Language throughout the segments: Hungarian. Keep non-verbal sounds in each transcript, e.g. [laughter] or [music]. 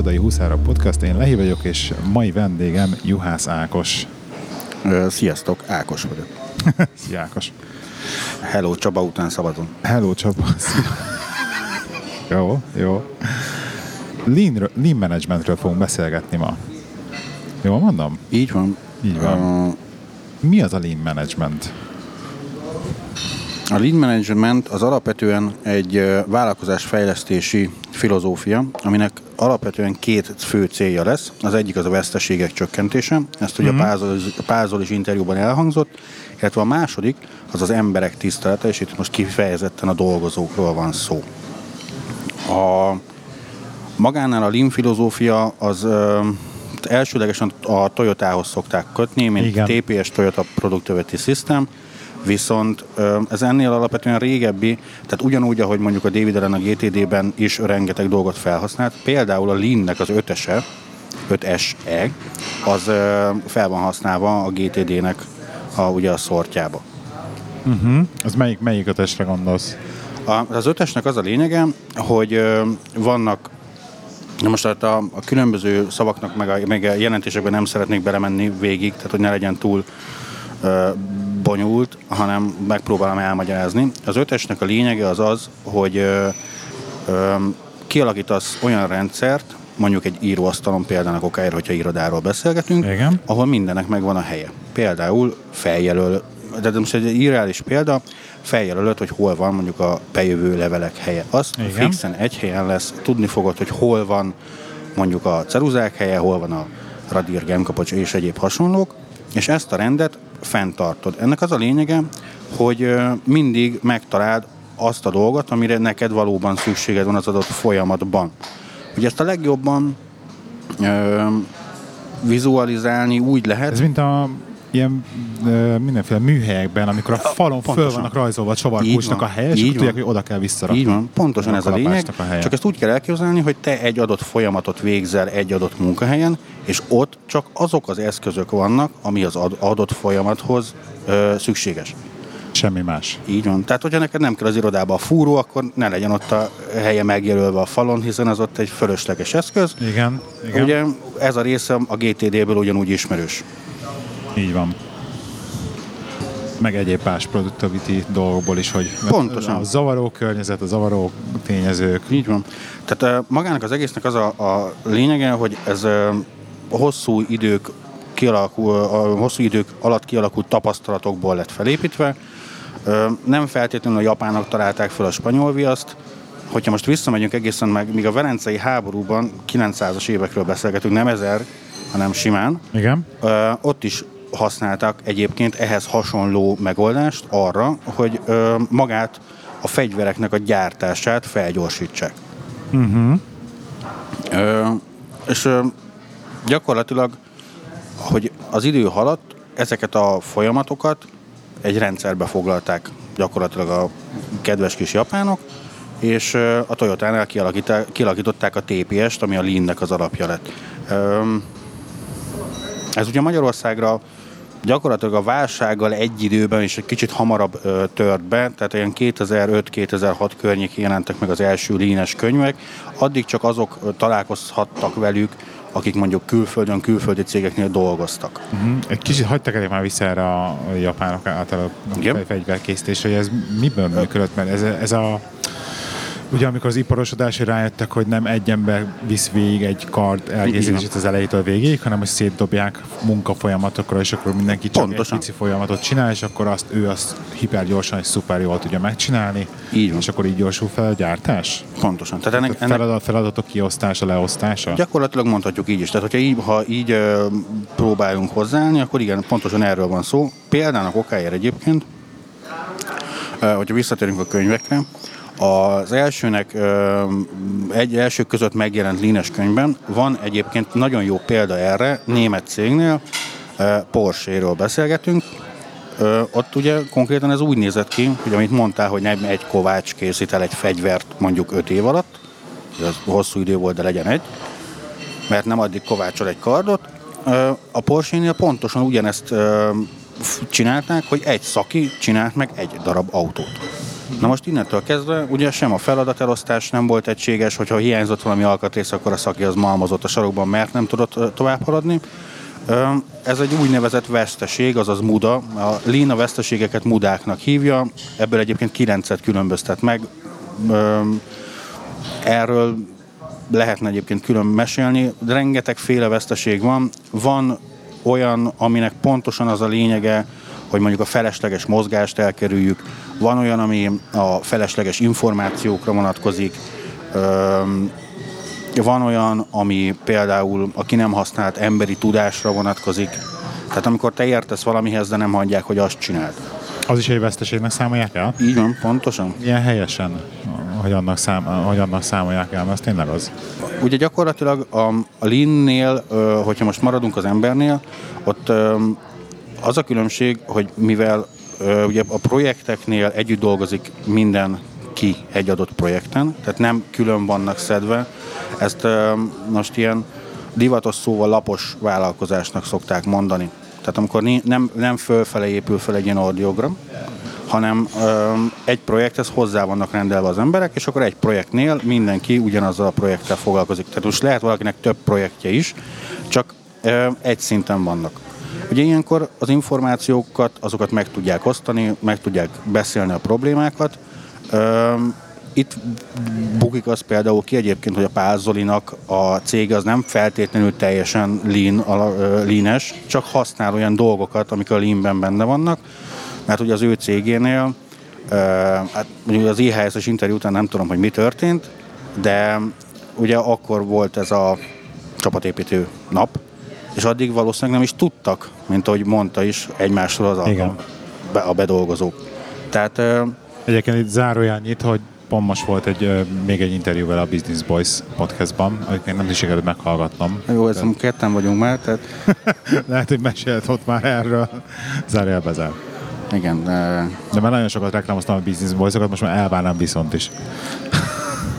Irodai Huszárok Podcast, én Lehi vagyok, és mai vendégem Juhász Ákos. Sziasztok, Ákos vagyok. [laughs] Szia Ákos. Hello, Csaba után szabadon. Hello Csaba. Jó, jó. Lean, lean managementről fogunk beszélgetni ma. Jól mondom? Így van. Így van. Ö, Mi az a lean management? A lean management az alapvetően egy vállalkozásfejlesztési filozófia, aminek alapvetően két fő célja lesz. Az egyik az a veszteségek csökkentése, ezt ugye mm-hmm. a Pázol, Pázol is interjúban elhangzott, illetve a második az az emberek tisztelete, és itt most kifejezetten a dolgozókról van szó. A magánál a Lean filozófia az ö, elsőlegesen a Toyotához szokták kötni, mint Igen. TPS Toyota Productivity System, viszont ez ennél alapvetően régebbi, tehát ugyanúgy, ahogy mondjuk a David Allen a GTD-ben is rengeteg dolgot felhasznált, például a Lean-nek az 5-ese, 5SE, az fel van használva a GTD-nek a, ugye a szortjába. Uh-huh. Az melyik, melyik ötesre gondolsz? A, az ötesnek az a lényege, hogy ö, vannak Na most hát a, a különböző szavaknak, meg a, meg a jelentésekben nem szeretnék belemenni végig, tehát hogy ne legyen túl ö, bonyolult, hanem megpróbálom elmagyarázni. Az ötesnek a lényege az az, hogy ö, ö, kialakítasz olyan rendszert, mondjuk egy íróasztalon példának okáért, hogyha irodáról beszélgetünk, Igen. ahol mindennek megvan a helye. Például feljelöl, de most egy irreális példa, feljelölöd, hogy hol van mondjuk a bejövő levelek helye. Azt Igen. fixen egy helyen lesz, tudni fogod, hogy hol van mondjuk a ceruzák helye, hol van a radír, gemkapocs és egyéb hasonlók, és ezt a rendet fenntartod. Ennek az a lényege, hogy mindig megtaláld azt a dolgot, amire neked valóban szükséged van az adott folyamatban. Ugye ezt a legjobban ö, vizualizálni úgy lehet, Ez mint a ilyen ö, mindenféle műhelyekben, amikor a falon föl pontosan. vannak rajzolva a csavarkulcsnak a helye, és tudják, hogy oda kell visszarakni. Így van, pontosan ez a lényeg. a. Csak ezt úgy kell elképzelni, hogy te egy adott folyamatot végzel egy adott munkahelyen, és ott csak azok az eszközök vannak, ami az ad- adott folyamathoz ö, szükséges. Semmi más. Így van. Tehát, hogyha neked nem kell az irodába a fúró, akkor ne legyen ott a helye megjelölve a falon, hiszen az ott egy fölösleges eszköz. Igen, igen. Ugye ez a része a GTD-ből ugyanúgy ismerős. Így van. Meg egyéb más productivity dolgokból is, hogy Pontosan. a zavaró környezet, a zavaró tényezők. Így van. Tehát magának az egésznek az a, a lényege, hogy ez hosszú idők kialakul, a hosszú idők alatt kialakult tapasztalatokból lett felépítve. Nem feltétlenül a japánok találták fel a spanyol viaszt, hogyha most visszamegyünk egészen meg, míg a Velencei háborúban 900-as évekről beszélgetünk, nem ezer, hanem simán, Igen. Ö, ott is használtak egyébként ehhez hasonló megoldást arra, hogy ö, magát a fegyvereknek a gyártását felgyorsítsák. Uh-huh. Ö, és ö, gyakorlatilag, hogy az idő haladt, ezeket a folyamatokat egy rendszerbe foglalták gyakorlatilag a kedves kis japánok, és a Toyotánál kialakították a TPS-t, ami a Lean-nek az alapja lett. Ez ugye Magyarországra gyakorlatilag a válsággal egy időben és egy kicsit hamarabb ö, tört be, tehát olyan 2005-2006 környékén jelentek meg az első línes könyvek, addig csak azok ö, találkozhattak velük, akik mondjuk külföldön, külföldi cégeknél dolgoztak. Uh-huh. Egy kicsit hagytak elég már vissza erre a japánok által a Igen. fe- fegyverkészítés, hogy ez miből működött, mert ez, ez a Ugye amikor az iparosodásra rájöttek, hogy nem egy ember visz végig egy kard elkészítését az elejétől végéig, hanem hogy szétdobják munkafolyamatokra, és akkor mindenki csak Pontosan. egy pici folyamatot csinál, és akkor azt ő azt hipergyorsan és szuper jól tudja megcsinálni, Így van. és akkor így gyorsul fel a gyártás? Pontosan. Tehát ennek, ennek feladat, feladatok kiosztása, leosztása? Gyakorlatilag mondhatjuk így is. Tehát, hogyha így, ha így ö, próbálunk hozzáállni, akkor igen, pontosan erről van szó. Példának okáért egyébként, hogyha visszatérünk a könyvekre, az elsőnek, egy első között megjelent línes könyvben van egyébként nagyon jó példa erre, német cégnél, Porsche-ről beszélgetünk, ott ugye konkrétan ez úgy nézett ki, hogy amit mondtál, hogy nem egy kovács készít el egy fegyvert mondjuk 5 év alatt, ez hosszú idő volt, de legyen egy, mert nem addig kovácsol egy kardot. A Porsche-nél pontosan ugyanezt csinálták, hogy egy szaki csinált meg egy darab autót. Na most innentől kezdve ugye sem a feladatelosztás nem volt egységes, hogyha hiányzott valami alkatrész, akkor a szaki az malmozott a sarokban, mert nem tudott tovább haladni. Ez egy úgynevezett veszteség, azaz muda. A Lean a veszteségeket mudáknak hívja, ebből egyébként kilencet különböztet meg. Erről lehetne egyébként külön mesélni. Rengeteg féle veszteség van. Van olyan, aminek pontosan az a lényege, hogy mondjuk a felesleges mozgást elkerüljük. Van olyan, ami a felesleges információkra vonatkozik. Van olyan, ami például a ki nem használt emberi tudásra vonatkozik. Tehát amikor te értesz valamihez, de nem hagyják, hogy azt csináld. Az is egy veszteségnek számolják el? Így van, pontosan. Ilyen helyesen, hogy annak, szám, hogy annak számolják el, mert az tényleg az. Ugye gyakorlatilag a, a Lean-nél, hogyha most maradunk az embernél, ott az a különbség, hogy mivel ugye a projekteknél együtt dolgozik minden ki egy adott projekten, tehát nem külön vannak szedve. Ezt most ilyen divatos szóval lapos vállalkozásnak szokták mondani. Tehát amikor nem, nem fölfele épül fel egy ilyen audiogram, hanem ö, egy projekthez hozzá vannak rendelve az emberek, és akkor egy projektnél mindenki ugyanazzal a projekttel foglalkozik. Tehát most lehet valakinek több projektje is, csak ö, egy szinten vannak. Ugye ilyenkor az információkat, azokat meg tudják osztani, meg tudják beszélni a problémákat. Itt bukik az például ki egyébként, hogy a Pázolinak a cég az nem feltétlenül teljesen lean, leanes, csak használ olyan dolgokat, amik a leanben benne vannak, mert ugye az ő cégénél, hát mondjuk az IHS-es interjú után nem tudom, hogy mi történt, de ugye akkor volt ez a csapatépítő nap, és addig valószínűleg nem is tudtak, mint ahogy mondta is, egymásról az Igen. A, a bedolgozók. Tehát... Egyébként itt zárójányit, hogy pont most volt egy, még egy interjú vele a Business Boys podcastban, amit még nem is sikerült meghallgatnom. Jó, ez tehát... ketten vagyunk már, tehát... [laughs] Lehet, hogy mesélt ott már erről. Zárjál bezár. Igen. De... de már nagyon sokat reklámoztam a Business Boys-okat, most már elvárnám viszont is.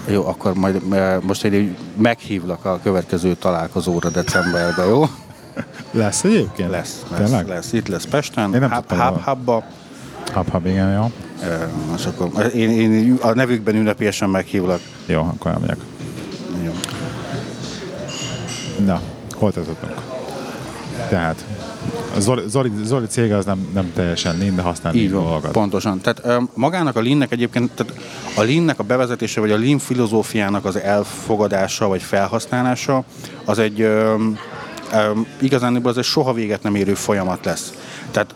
Jó, akkor majd most egy meghívlak a következő találkozóra decemberben, jó? Lesz egyébként? Lesz, lesz, Tényleg? lesz. Itt lesz Pesten, én nem hub, hub, hubba. Hub, hub, igen, jó. És akkor én, én a nevükben ünnepélyesen meghívlak. Jó, akkor elmegyek. Jó. Na, hol tartottunk? Tehát, Zoli, Zoli, Zoli cége az nem, nem teljesen lean, de használ Így van, dolgokat. pontosan. Tehát magának a lean egyébként, tehát a lean a bevezetése, vagy a lean filozófiának az elfogadása, vagy felhasználása, az egy um, um, igazán az egy soha véget nem érő folyamat lesz. Tehát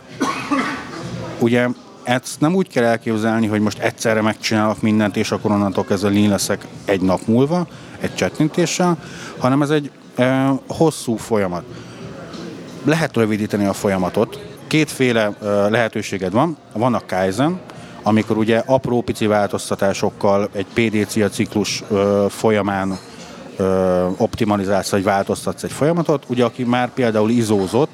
ugye ezt nem úgy kell elképzelni, hogy most egyszerre megcsinálok mindent, és akkor onnantól kezdve lean leszek egy nap múlva, egy csettintéssel, hanem ez egy e, hosszú folyamat lehet rövidíteni a folyamatot. Kétféle lehetőséged van. Van a Kaizen, amikor ugye apró pici változtatásokkal egy PDC ciklus folyamán optimalizálsz, vagy változtatsz egy folyamatot. Ugye aki már például izózott,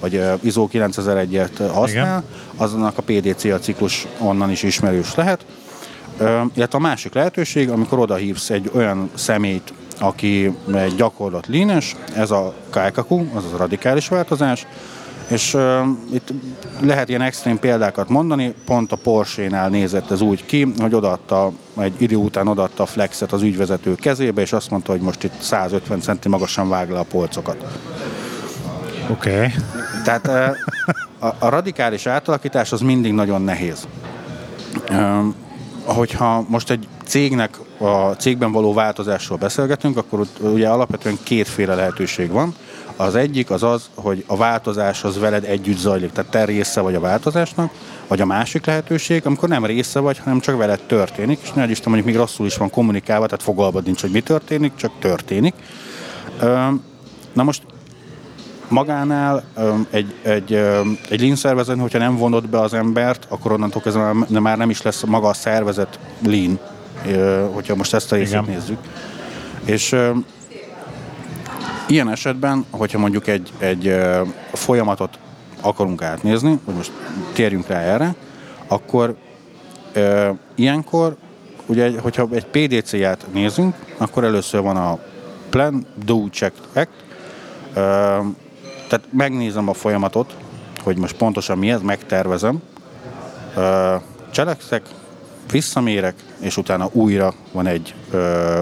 vagy ISO 9001-et használ, Igen. azonnak a PDC ciklus onnan is ismerős lehet. Illetve a másik lehetőség, amikor odahívsz egy olyan személyt, aki egy gyakorlat línes, ez a Kaikaku, az a radikális változás, és uh, itt lehet ilyen extrém példákat mondani, pont a Porsche-nál nézett ez úgy ki, hogy odaadta, egy idő után odaadta a flexet az ügyvezető kezébe, és azt mondta, hogy most itt 150 centi magasan vág le a polcokat. Oké. Okay. Tehát uh, a, a radikális átalakítás az mindig nagyon nehéz. Uh, hogyha most egy cégnek a cégben való változásról beszélgetünk, akkor ott ugye alapvetően kétféle lehetőség van. Az egyik az az, hogy a változás az veled együtt zajlik, tehát te része vagy a változásnak, vagy a másik lehetőség, amikor nem része vagy, hanem csak veled történik, és ne Isten mondjuk még rosszul is van kommunikálva, tehát fogalmad nincs, hogy mi történik, csak történik. Na most magánál egy, egy, egy lean szervezet, hogyha nem vonod be az embert, akkor onnantól kezdve már nem is lesz maga a szervezet lean, hogyha most ezt a részét Igen. nézzük. És ilyen esetben, hogyha mondjuk egy, egy folyamatot akarunk átnézni, vagy most térjünk rá erre, akkor ilyenkor, ugye, hogyha egy PDC-ját nézünk, akkor először van a Plan, Do, Check, Act, tehát megnézem a folyamatot, hogy most pontosan mi ez, megtervezem, cselekszek, visszamérek, és utána újra van egy ö,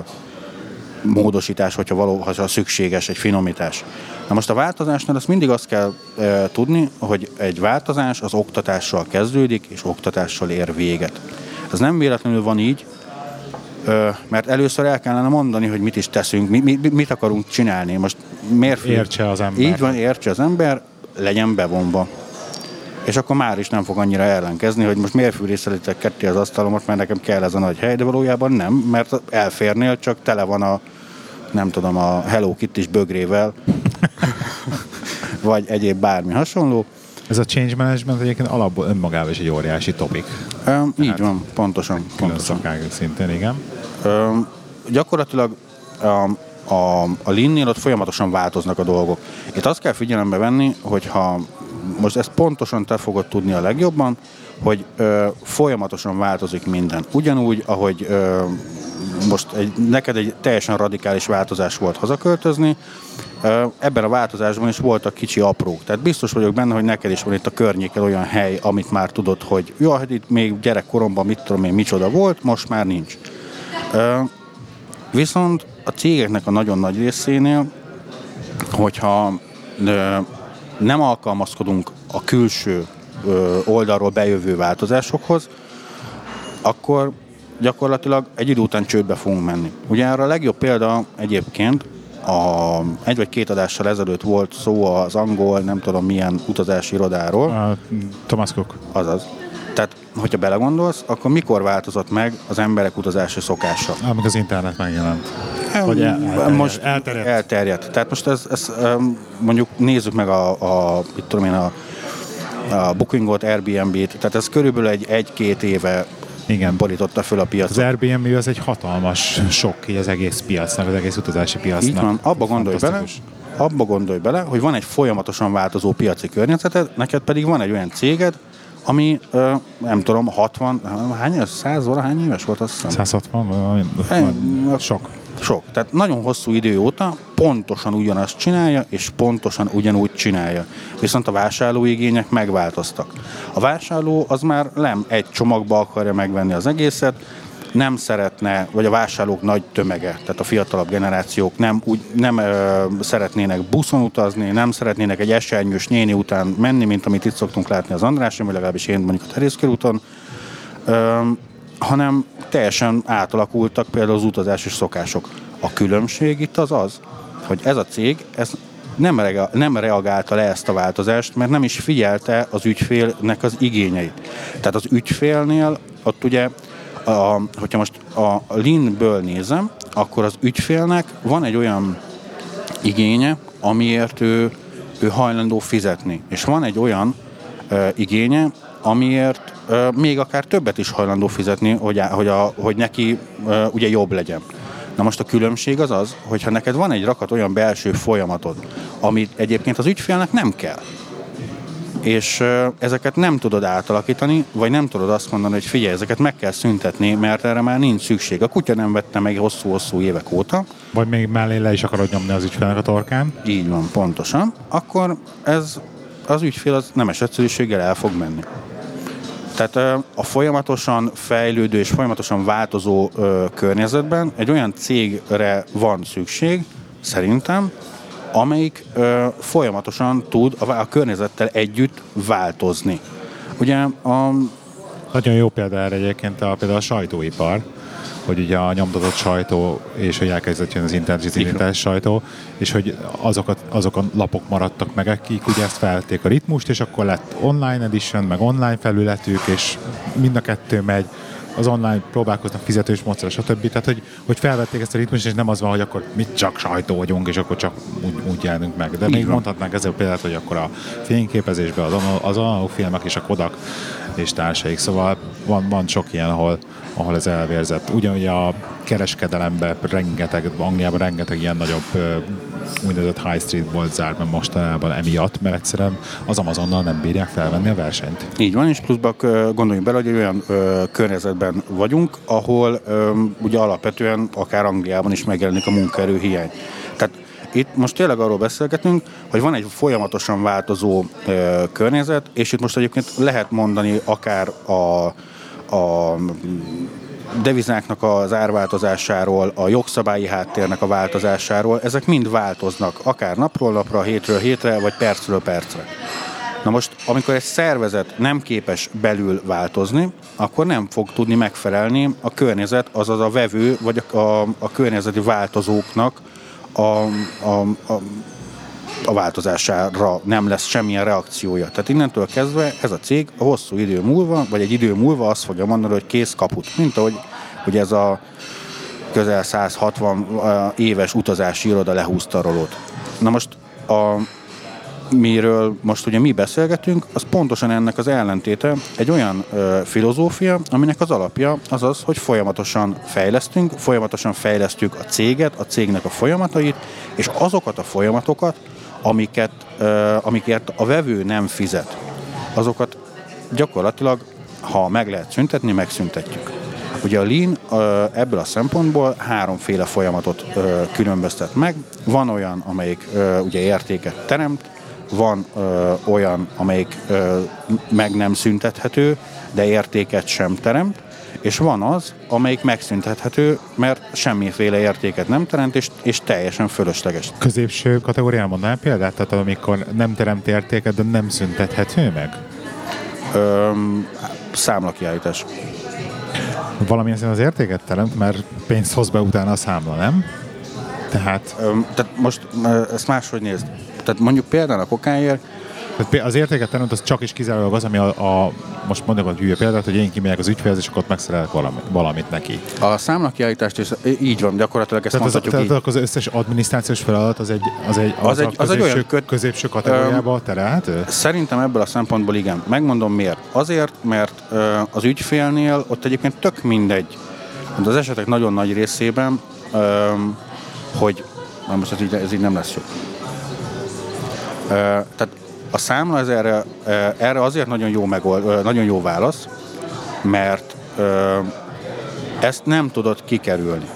módosítás, hogyha való, ha szükséges, egy finomítás. Na most a változásnál azt mindig azt kell e, tudni, hogy egy változás az oktatással kezdődik, és oktatással ér véget. Ez nem véletlenül van így, e, mert először el kellene mondani, hogy mit is teszünk, mi, mi, mit akarunk csinálni. Most miért Értse az ember. Így van, értse az ember, legyen bevonva. És akkor már is nem fog annyira ellenkezni, hogy most miért fűrészelítek ketté az asztalomat, mert nekem kell ez a nagy hely, de valójában nem, mert elférnél, csak tele van a nem tudom, a Hello Kitty is bögrével, vagy egyéb bármi hasonló. Ez a change management egyébként alapból önmagában is egy óriási topik. Um, így van, pontosan. pontosan. Szakág szintén, igen. Um, gyakorlatilag um, a, a linnél ott folyamatosan változnak a dolgok. Itt azt kell figyelembe venni, hogyha most ezt pontosan te fogod tudni a legjobban, hogy ö, folyamatosan változik minden. Ugyanúgy, ahogy ö, most egy, neked egy teljesen radikális változás volt hazaköltözni, ebben a változásban is voltak kicsi aprók. Tehát biztos vagyok benne, hogy neked is van itt a környéken olyan hely, amit már tudod, hogy jó, hát itt még gyerekkoromban mit tudom én, micsoda volt, most már nincs. Viszont a cégeknek a nagyon nagy részénél, hogyha nem alkalmazkodunk a külső oldalról bejövő változásokhoz, akkor gyakorlatilag egy idő után csődbe fogunk menni. Ugye erre a legjobb példa egyébként a, egy vagy két adással ezelőtt volt szó az angol, nem tudom milyen utazási irodáról. A Thomas Cook. Azaz. Tehát, hogyha belegondolsz, akkor mikor változott meg az emberek utazási szokása? Amíg az internet megjelent. Vagy el, elterjedt. Most elterjedt. elterjedt. Tehát most ez, ez mondjuk nézzük meg a, a itt tudom én, a, a Bookingot, Airbnb-t, tehát ez körülbelül egy egy-két éve igen. borította föl a piacot. Az Airbnb az egy hatalmas sok így az egész piacnak, az egész utazási piacnak. Így van, abba gondolj bele, abba gondolj bele, hogy van egy folyamatosan változó piaci környezeted, neked pedig van egy olyan céged, ami nem tudom, 60, hány, 100 óra, hány éves volt azt hiszem? 160, sok. Sok. Tehát nagyon hosszú idő óta pontosan ugyanazt csinálja, és pontosan ugyanúgy csinálja. Viszont a vásárlóigények megváltoztak. A vásárló az már nem egy csomagba akarja megvenni az egészet, nem szeretne, vagy a vásárlók nagy tömege, tehát a fiatalabb generációk nem, úgy, nem ö, szeretnének buszon utazni, nem szeretnének egy esernyős néni után menni, mint amit itt szoktunk látni az Andráson, vagy legalábbis én mondjuk a Terészkörúton, ö, hanem teljesen átalakultak például az utazási szokások. A különbség itt az az, hogy ez a cég ez nem, rea- nem reagálta le ezt a változást, mert nem is figyelte az ügyfélnek az igényeit. Tehát az ügyfélnél ott ugye, a, hogyha most a Lean-ből nézem, akkor az ügyfélnek van egy olyan igénye, amiért ő, ő hajlandó fizetni. És van egy olyan ö, igénye, amiért még akár többet is hajlandó fizetni, hogy, hogy, a, hogy neki ugye jobb legyen. Na most a különbség az az, hogyha neked van egy rakat olyan belső folyamatod, amit egyébként az ügyfélnek nem kell, és ezeket nem tudod átalakítani, vagy nem tudod azt mondani, hogy figyelj, ezeket meg kell szüntetni, mert erre már nincs szükség. A kutya nem vette meg hosszú-hosszú évek óta. Vagy még mellé le is akarod nyomni az ügyfélnek a torkán. Így van, pontosan. Akkor ez az ügyfél az nemes egyszerűséggel el fog menni. Tehát a folyamatosan fejlődő és folyamatosan változó környezetben egy olyan cégre van szükség, szerintem, amelyik folyamatosan tud a, környezettel együtt változni. Ugye a... Nagyon jó példa erre egyébként a, például a sajtóipar hogy ugye a nyomtatott sajtó, és hogy elkezdett jönni az internet, sajtó, és hogy azokat, azok a lapok maradtak meg, akik ugye ezt felték a ritmust, és akkor lett online edition, meg online felületük, és mind a kettő megy, az online próbálkoznak fizetős módszer, stb. Tehát, hogy, hogy felvették ezt a ritmust, és nem az van, hogy akkor mi csak sajtó vagyunk, és akkor csak úgy, úgy jelenünk meg. De Így még van. mondhatnánk ezzel példát, hogy akkor a fényképezésben az, az analóg filmek és a Kodak és társaik. Szóval van, van sok ilyen, ahol, ahol ez elvérzett. Ugyanúgy a kereskedelemben rengeteg, Angliában rengeteg ilyen nagyobb úgynevezett high street volt zárt mostanában emiatt, mert egyszerűen az Amazonnal nem bírják felvenni a versenyt. Így van, és pluszban gondoljunk bele, hogy olyan ö, környezetben vagyunk, ahol ö, ugye alapvetően akár Angliában is megjelenik a munkaerő hiány. Tehát itt most tényleg arról beszélgetünk, hogy van egy folyamatosan változó ö, környezet, és itt most egyébként lehet mondani akár a a devizáknak az árváltozásáról, a jogszabályi háttérnek a változásáról, ezek mind változnak, akár napról napra, hétről hétre, vagy percről percre. Na most, amikor egy szervezet nem képes belül változni, akkor nem fog tudni megfelelni a környezet, azaz a vevő, vagy a, a, a környezeti változóknak a, a, a, a változására nem lesz semmilyen reakciója. Tehát innentől kezdve ez a cég a hosszú idő múlva, vagy egy idő múlva azt fogja mondani, hogy kész kaput. Mint ahogy hogy ez a közel 160 éves utazási iroda lehúzta a rolót. Na most a miről most ugye mi beszélgetünk, az pontosan ennek az ellentéte egy olyan ö, filozófia, aminek az alapja az az, hogy folyamatosan fejlesztünk, folyamatosan fejlesztjük a céget, a cégnek a folyamatait, és azokat a folyamatokat, amiket, amikért a vevő nem fizet, azokat gyakorlatilag, ha meg lehet szüntetni, megszüntetjük. Ugye a Lean ebből a szempontból háromféle folyamatot különböztet meg. Van olyan, amelyik ugye értéket teremt, van olyan, amelyik meg nem szüntethető, de értéket sem teremt, és van az, amelyik megszüntethető, mert semmiféle értéket nem teremt, és, és teljesen fölösleges. Középső kategórián mondanál példát? Tehát amikor nem teremt értéket, de nem szüntethető meg? Ö, számlakiállítás. Valamilyen szín az értéket teremt, mert pénzt hoz be utána a számla, nem? Tehát... Ö, tehát most ezt máshogy nézd tehát mondjuk például a kokáért, tehát az értéket teremt az csak is kizárólag az, ami a, a most mondok a hülye példát, hogy én kimegyek az ügyfélhez, és akkor megszerelek valamit, valamit neki. A számlakiállítást is így van, gyakorlatilag ezt tehát mondhatjuk az, Tehát az összes adminisztrációs feladat az egy, az egy, az, az egy, az egy olyan köt, középső kategóriába terelhető? Szerintem ebből a szempontból igen. Megmondom miért. Azért, mert az ügyfélnél ott egyébként tök mindegy, de az esetek nagyon nagy részében, hogy na most ez így, ez így nem lesz jó tehát a számla ez erre, erre azért nagyon jó, megold, nagyon jó válasz, mert ezt nem tudod kikerülni.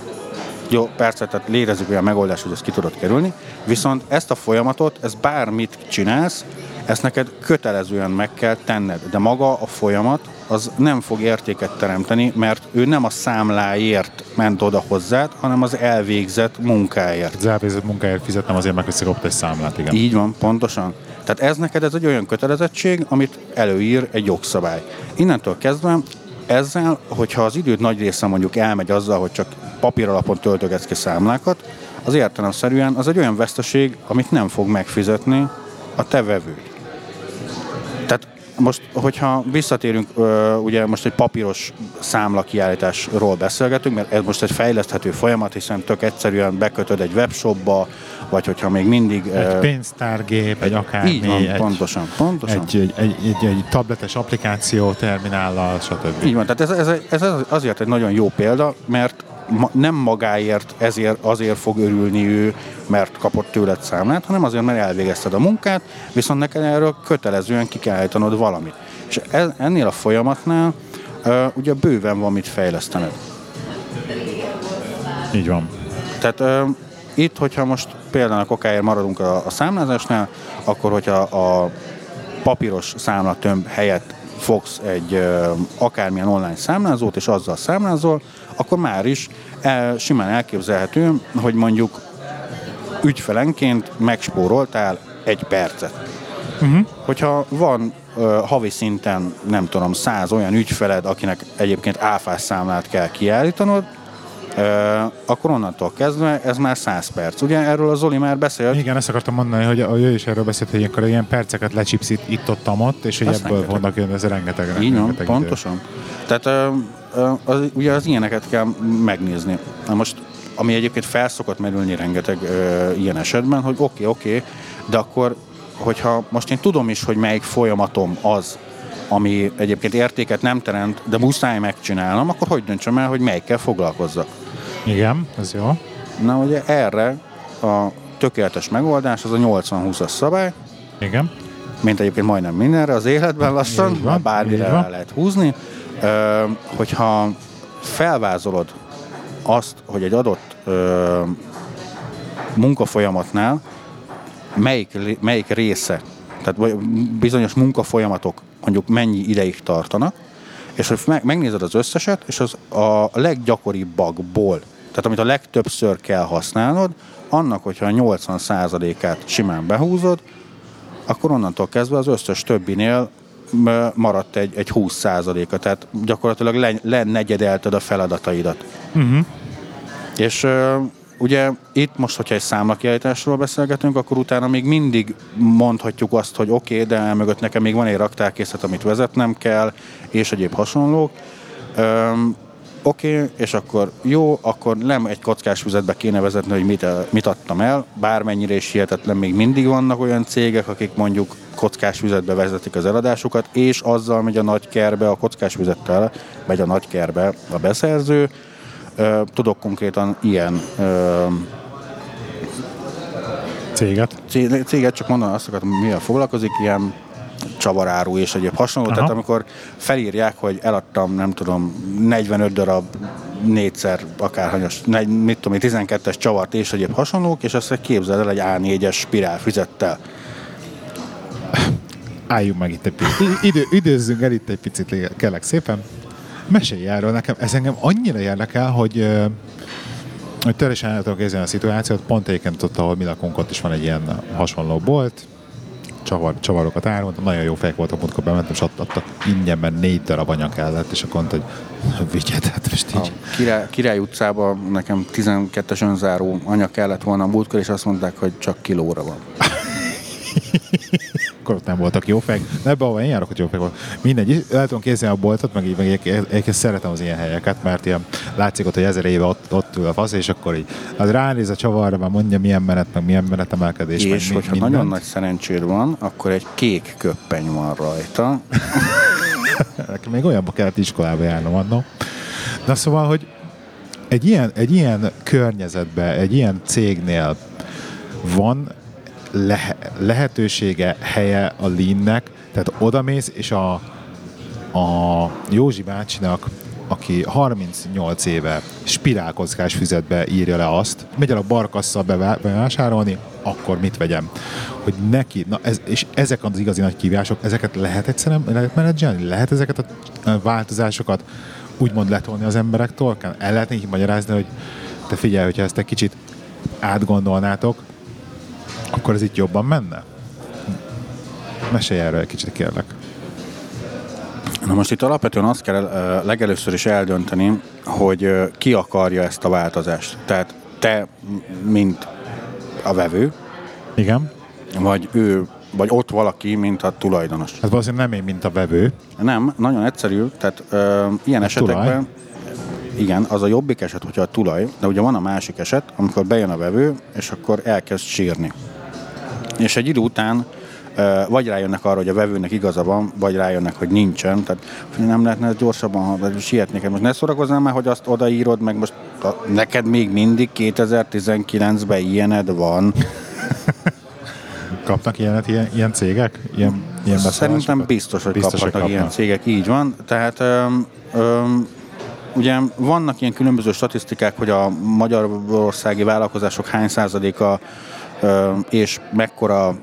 Jó, persze, tehát létezik olyan megoldás, hogy ezt ki tudod kerülni, viszont ezt a folyamatot, ez bármit csinálsz, ezt neked kötelezően meg kell tenned, de maga a folyamat az nem fog értéket teremteni, mert ő nem a számláért ment oda hozzád, hanem az elvégzett munkáért. Az elvégzett munkáért fizetnem azért meg, hogy egy számlát, igen. Így van, pontosan. Tehát ez neked ez egy olyan kötelezettség, amit előír egy jogszabály. Innentől kezdve ezzel, hogyha az időd nagy része mondjuk elmegy azzal, hogy csak papír alapon töltögetsz ki számlákat, az értelemszerűen az egy olyan veszteség, amit nem fog megfizetni a te vevőd. Tehát most, hogyha visszatérünk, ugye most egy papíros számla kiállításról beszélgetünk, mert ez most egy fejleszthető folyamat, hiszen tök egyszerűen bekötöd egy webshopba, vagy hogyha még mindig... Egy pénztárgép, egy akármi. Így van, egy, pontosan, pontosan. Egy, egy, egy, egy, egy tabletes applikáció, terminállal, stb. Így van, tehát ez, ez, ez azért egy nagyon jó példa, mert ma, nem magáért ezért, azért fog örülni ő, mert kapott tőled számlát, hanem azért, mert elvégezted a munkát, viszont neked erről kötelezően ki kell állítanod valamit. És ez, ennél a folyamatnál uh, ugye bőven van mit fejlesztened. Így van. Tehát uh, itt, hogyha most például a kokáért maradunk a, a számlázásnál, akkor hogyha a papíros számlatömb helyett fogsz egy uh, akármilyen online számlázót, és azzal számlázol, akkor már is el, simán elképzelhető, hogy mondjuk ügyfelenként megspóroltál egy percet. Uh-huh. Hogyha van uh, havi szinten, nem tudom, száz olyan ügyfeled, akinek egyébként áfás számlát kell kiállítanod, akkor onnantól kezdve ez már 100 perc. Ugye erről a Zoli már beszélt? Igen, ezt akartam mondani, hogy ő is erről beszélt, hogy ilyenkor ilyen perceket lecsipsz itt, ott, ott, és hogy ebből rengeteg. vannak jön, ez rengeteg. Így van, pontosan. Tehát az, ugye az ilyeneket kell megnézni. Na most, ami egyébként felszokott merülni rengeteg uh, ilyen esetben, hogy oké, okay, oké, okay, de akkor, hogyha most én tudom is, hogy melyik folyamatom az, ami egyébként értéket nem teremt, de muszáj megcsinálnom, akkor hogy döntsem el, hogy melyikkel foglalkozzak? Igen, ez jó. Na ugye erre a tökéletes megoldás az a 80-20-as szabály. Igen. Mint egyébként majdnem mindenre az életben lassan, van, bármire el lehet húzni ö, hogyha felvázolod azt, hogy egy adott ö, munkafolyamatnál melyik, melyik része, tehát bizonyos munkafolyamatok mondjuk mennyi ideig tartanak, És hogy meg, megnézed az összeset, és az a leggyakoribbakból, tehát amit a legtöbbször kell használnod, annak, hogyha a 80%-át simán behúzod, akkor onnantól kezdve az összes többinél maradt egy, egy 20%-a, tehát gyakorlatilag le, lenegyedelted a feladataidat. És ö, ugye itt most, hogyha egy számlakiállításról beszélgetünk, akkor utána még mindig mondhatjuk azt, hogy oké, okay, de mögött nekem még van egy raktárkészlet, amit vezetnem kell, és egyéb hasonlók. Oké, okay, és akkor jó, akkor nem egy kockás füzetbe kéne vezetni, hogy mit, mit adtam el, bármennyire is hihetetlen, még mindig vannak olyan cégek, akik mondjuk kockás füzetbe vezetik az eladásukat, és azzal megy a nagy kerbe, a kockás füzettel megy a nagy kerbe a beszerző. Tudok konkrétan ilyen Céget. cé- céget, csak mondom azt akartam, mivel foglalkozik, ilyen csavaráru és egyéb hasonló. Aha. Tehát amikor felírják, hogy eladtam, nem tudom, 45 darab négyszer akárhanyas, negy, mit tudom, én, 12-es csavart és egyéb hasonlók, és azt képzeld el egy A4-es spirál füzettel. Álljunk meg itt egy picit. Idő, időzzünk el itt egy picit, kellek szépen. Mesélj erről nekem. Ez engem annyira érdekel, hogy, hogy teljesen el tudok a szituációt. Pont egyébként ott, ahol mi lakunk, ott is van egy ilyen hasonló bolt. Csavar, csavarokat árultam, nagyon jó fejek voltak, múltkor bementem, és adtak ingyenben négy darab anya kellett, és akkor mondta, hogy [laughs] vigyed, hát most A így. Király, Király utcában nekem 12-es önzáró anya kellett volna a múltkor, és azt mondták, hogy csak kilóra van. [laughs] akkor ott nem voltak jó fejek. De ebben, ahol én járok, hogy jó fejek volt. Mindegy, el tudom készíteni a boltot, meg így, meg egy- egyébként szeretem az ilyen helyeket, mert ilyen látszik ott, hogy ezer éve ott, ott ül a fasz, és akkor így az ránéz a csavarra, már mondja milyen menet, meg milyen menet emelkedés, meg és mi- hogyha mindent. nagyon nagy szerencséd van, akkor egy kék köppeny van rajta, [laughs] Nekem még olyanba kellett iskolába járnom annó. Na szóval, hogy egy ilyen, egy ilyen környezetben, egy ilyen cégnél van lehe, lehetősége, helye a leannek, tehát odamész, és a, a Józsi bácsinak, aki 38 éve spirálkockás füzetbe írja le azt, megy el a barkasszal bevá- bevásárolni, akkor mit vegyem? Hogy neki, na ez, és ezek az igazi nagy kívások, ezeket lehet egyszerűen lehet menedzselni? Lehet ezeket a változásokat úgymond letolni az emberek torkán? El lehet nekik magyarázni, hogy te figyelj, hogyha ezt egy kicsit átgondolnátok, akkor ez itt jobban menne? Mesélj erről egy kicsit, kérlek. Na most itt alapvetően azt kell legelőször is eldönteni, hogy ki akarja ezt a változást. Tehát te, mint a vevő, Igen? vagy ő, vagy ott valaki, mint a tulajdonos. Hát valószínűleg nem én, mint a vevő. Nem, nagyon egyszerű, tehát ö, ilyen A esetekben tulaj. igen, az a jobbik eset, hogyha a tulaj, de ugye van a másik eset, amikor bejön a vevő, és akkor elkezd sírni. És egy idő után vagy rájönnek arra, hogy a vevőnek igaza van, vagy rájönnek, hogy nincsen. Tehát nem lehetne ezt gyorsabban, ha sietnék. Most ne szórakozzál már, hogy azt odaírod, meg most a, neked még mindig 2019-ben ilyened van. Kapnak ilyenet, ilyen, ilyen cégek? Ilyen, ilyen Szerintem biztos, hogy Biztos, kaphatnak hogy ilyen cégek, így van. Tehát öm, öm, ugye vannak ilyen különböző statisztikák, hogy a magyarországi vállalkozások hány százaléka és mekkora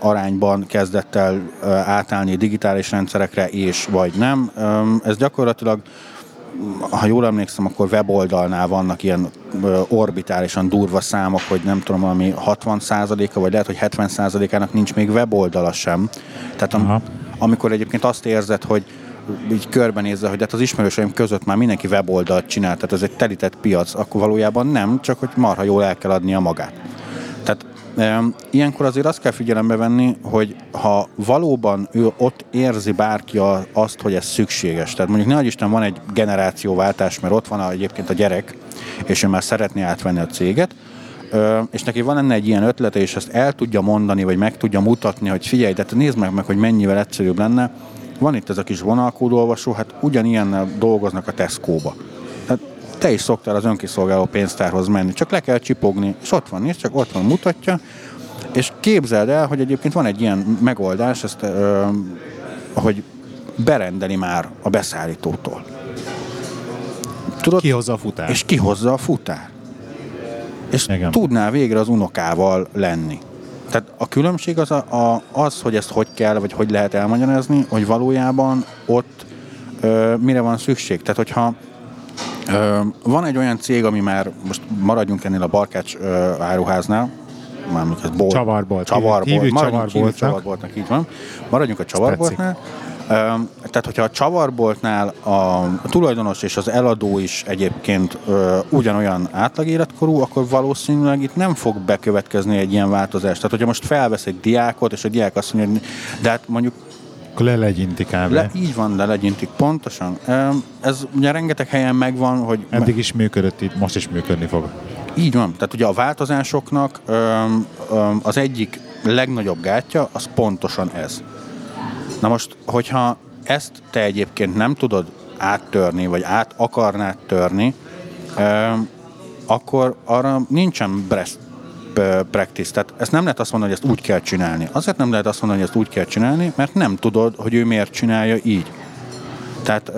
arányban kezdett el átállni digitális rendszerekre, és vagy nem. Ez gyakorlatilag ha jól emlékszem, akkor weboldalnál vannak ilyen orbitálisan durva számok, hogy nem tudom, valami 60 a vagy lehet, hogy 70 ának nincs még weboldala sem. Tehát am, Aha. amikor egyébként azt érzed, hogy így körbenézve, hogy hát az ismerőseim között már mindenki weboldalt csinál, tehát ez egy telített piac, akkor valójában nem, csak hogy marha jól el kell adnia magát. Tehát ilyenkor azért azt kell figyelembe venni, hogy ha valóban ő ott érzi bárki azt, hogy ez szükséges. Tehát mondjuk ne Isten van egy generációváltás, mert ott van egyébként a gyerek, és ő már szeretné átvenni a céget, és neki van ennek egy ilyen ötlete, és ezt el tudja mondani, vagy meg tudja mutatni, hogy figyelj, de te nézd meg, meg, hogy mennyivel egyszerűbb lenne. Van itt ez a kis vonalkódolvasó, hát ugyanilyennel dolgoznak a Tesco-ba. Tehát te is szoktál az önkiszolgáló pénztárhoz menni, csak le kell csipogni, és ott van, nézd, csak ott van, mutatja, és képzeld el, hogy egyébként van egy ilyen megoldás, ezt, ö, hogy berendeli már a beszállítótól. Tudod, Kihozza a futár. és kihozza a futár. És Igen. Igen. tudná végre az unokával lenni. Tehát a különbség az, a, a, az, hogy ezt hogy kell, vagy hogy lehet elmagyarázni, hogy valójában ott ö, mire van szükség. Tehát, hogyha ö, van egy olyan cég, ami már, most maradjunk ennél a Barkács ö, áruháznál, mármint ez bolt, Csavarbolt. Csavarbolt. Hívjuk csavarboltnak. csavarboltnak, így van. Maradjunk a csavarboltnál. Öm, Tehát, hogyha a csavarboltnál a, tulajdonos és az eladó is egyébként ugyanolyan átlagéletkorú, akkor valószínűleg itt nem fog bekövetkezni egy ilyen változás. Tehát, hogyha most felvesz egy diákot, és a diák azt mondja, hogy de hát mondjuk Akkor lelegyinti kb. le, így van, de legyintik pontosan. Ez ugye rengeteg helyen megvan, hogy Eddig is működött itt, most is működni fog. így van. Tehát ugye a változásoknak az egyik legnagyobb gátja, az pontosan ez. Na most, hogyha ezt te egyébként nem tudod áttörni, vagy át akarnád törni, akkor arra nincsen best practice. Tehát ezt nem lehet azt mondani, hogy ezt úgy kell csinálni. Azért nem lehet azt mondani, hogy ezt úgy kell csinálni, mert nem tudod, hogy ő miért csinálja így. Tehát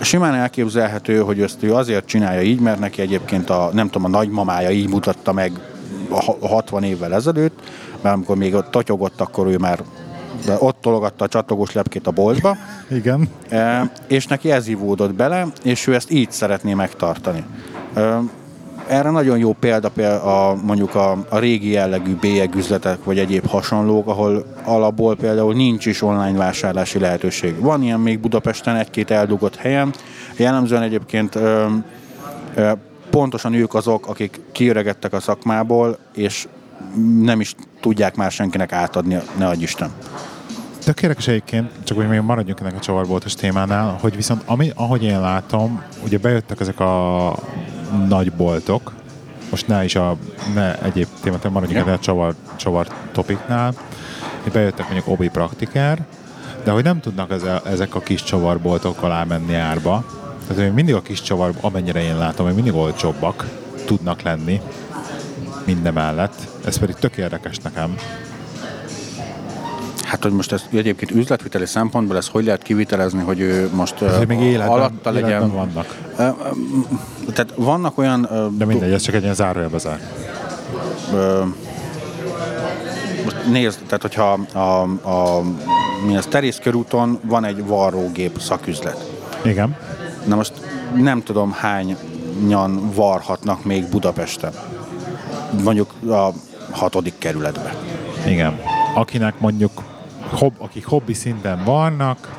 simán elképzelhető, hogy ezt ő azért csinálja így, mert neki egyébként a, nem tudom, a nagymamája így mutatta meg a ha- 60 évvel ezelőtt, mert amikor még ott totyogott, akkor ő már ott tologatta a csatogós lepkét a boltba, [laughs] Igen. E, és neki ez ivódott bele, és ő ezt így szeretné megtartani. E, Erre nagyon jó példa a, mondjuk a, a régi jellegű bélyegüzletek, vagy egyéb hasonlók, ahol alapból például nincs is online vásárlási lehetőség. Van ilyen még Budapesten egy-két eldugott helyen, jellemzően egyébként ö, ö, pontosan ők azok, akik kiöregedtek a szakmából, és nem is tudják már senkinek átadni, ne adj Isten. Tök érdekes egyébként, csak hogy még maradjunk ennek a csavarboltos témánál, hogy viszont ami, ahogy én látom, ugye bejöttek ezek a nagy boltok, most ne is a ne egyéb témát, maradjunk ennél a csavar, csavar topiknál, hogy bejöttek mondjuk Obi Praktikár, de hogy nem tudnak ezek a kis csavarboltok alá menni árba. Tehát hogy mindig a kis csavar, amennyire én látom, hogy mindig olcsóbbak tudnak lenni mindemellett. Ez pedig tök érdekes nekem. Hát, hogy most ezt egyébként üzletviteli szempontból ezt hogy lehet kivitelezni, hogy ő most Ez, még életben, alatta legyen. életben vannak. Tehát vannak olyan... De mindegy, ez csak egy ilyen zárójelbazár. ö, most nézd, tehát hogyha a, a, mi az Terész körúton van egy varrógép szaküzlet. Igen. Na most nem tudom hányan varhatnak még Budapesten. Mondjuk a hatodik kerületben. Igen. Akinek mondjuk, hob, akik hobbi szinten vannak,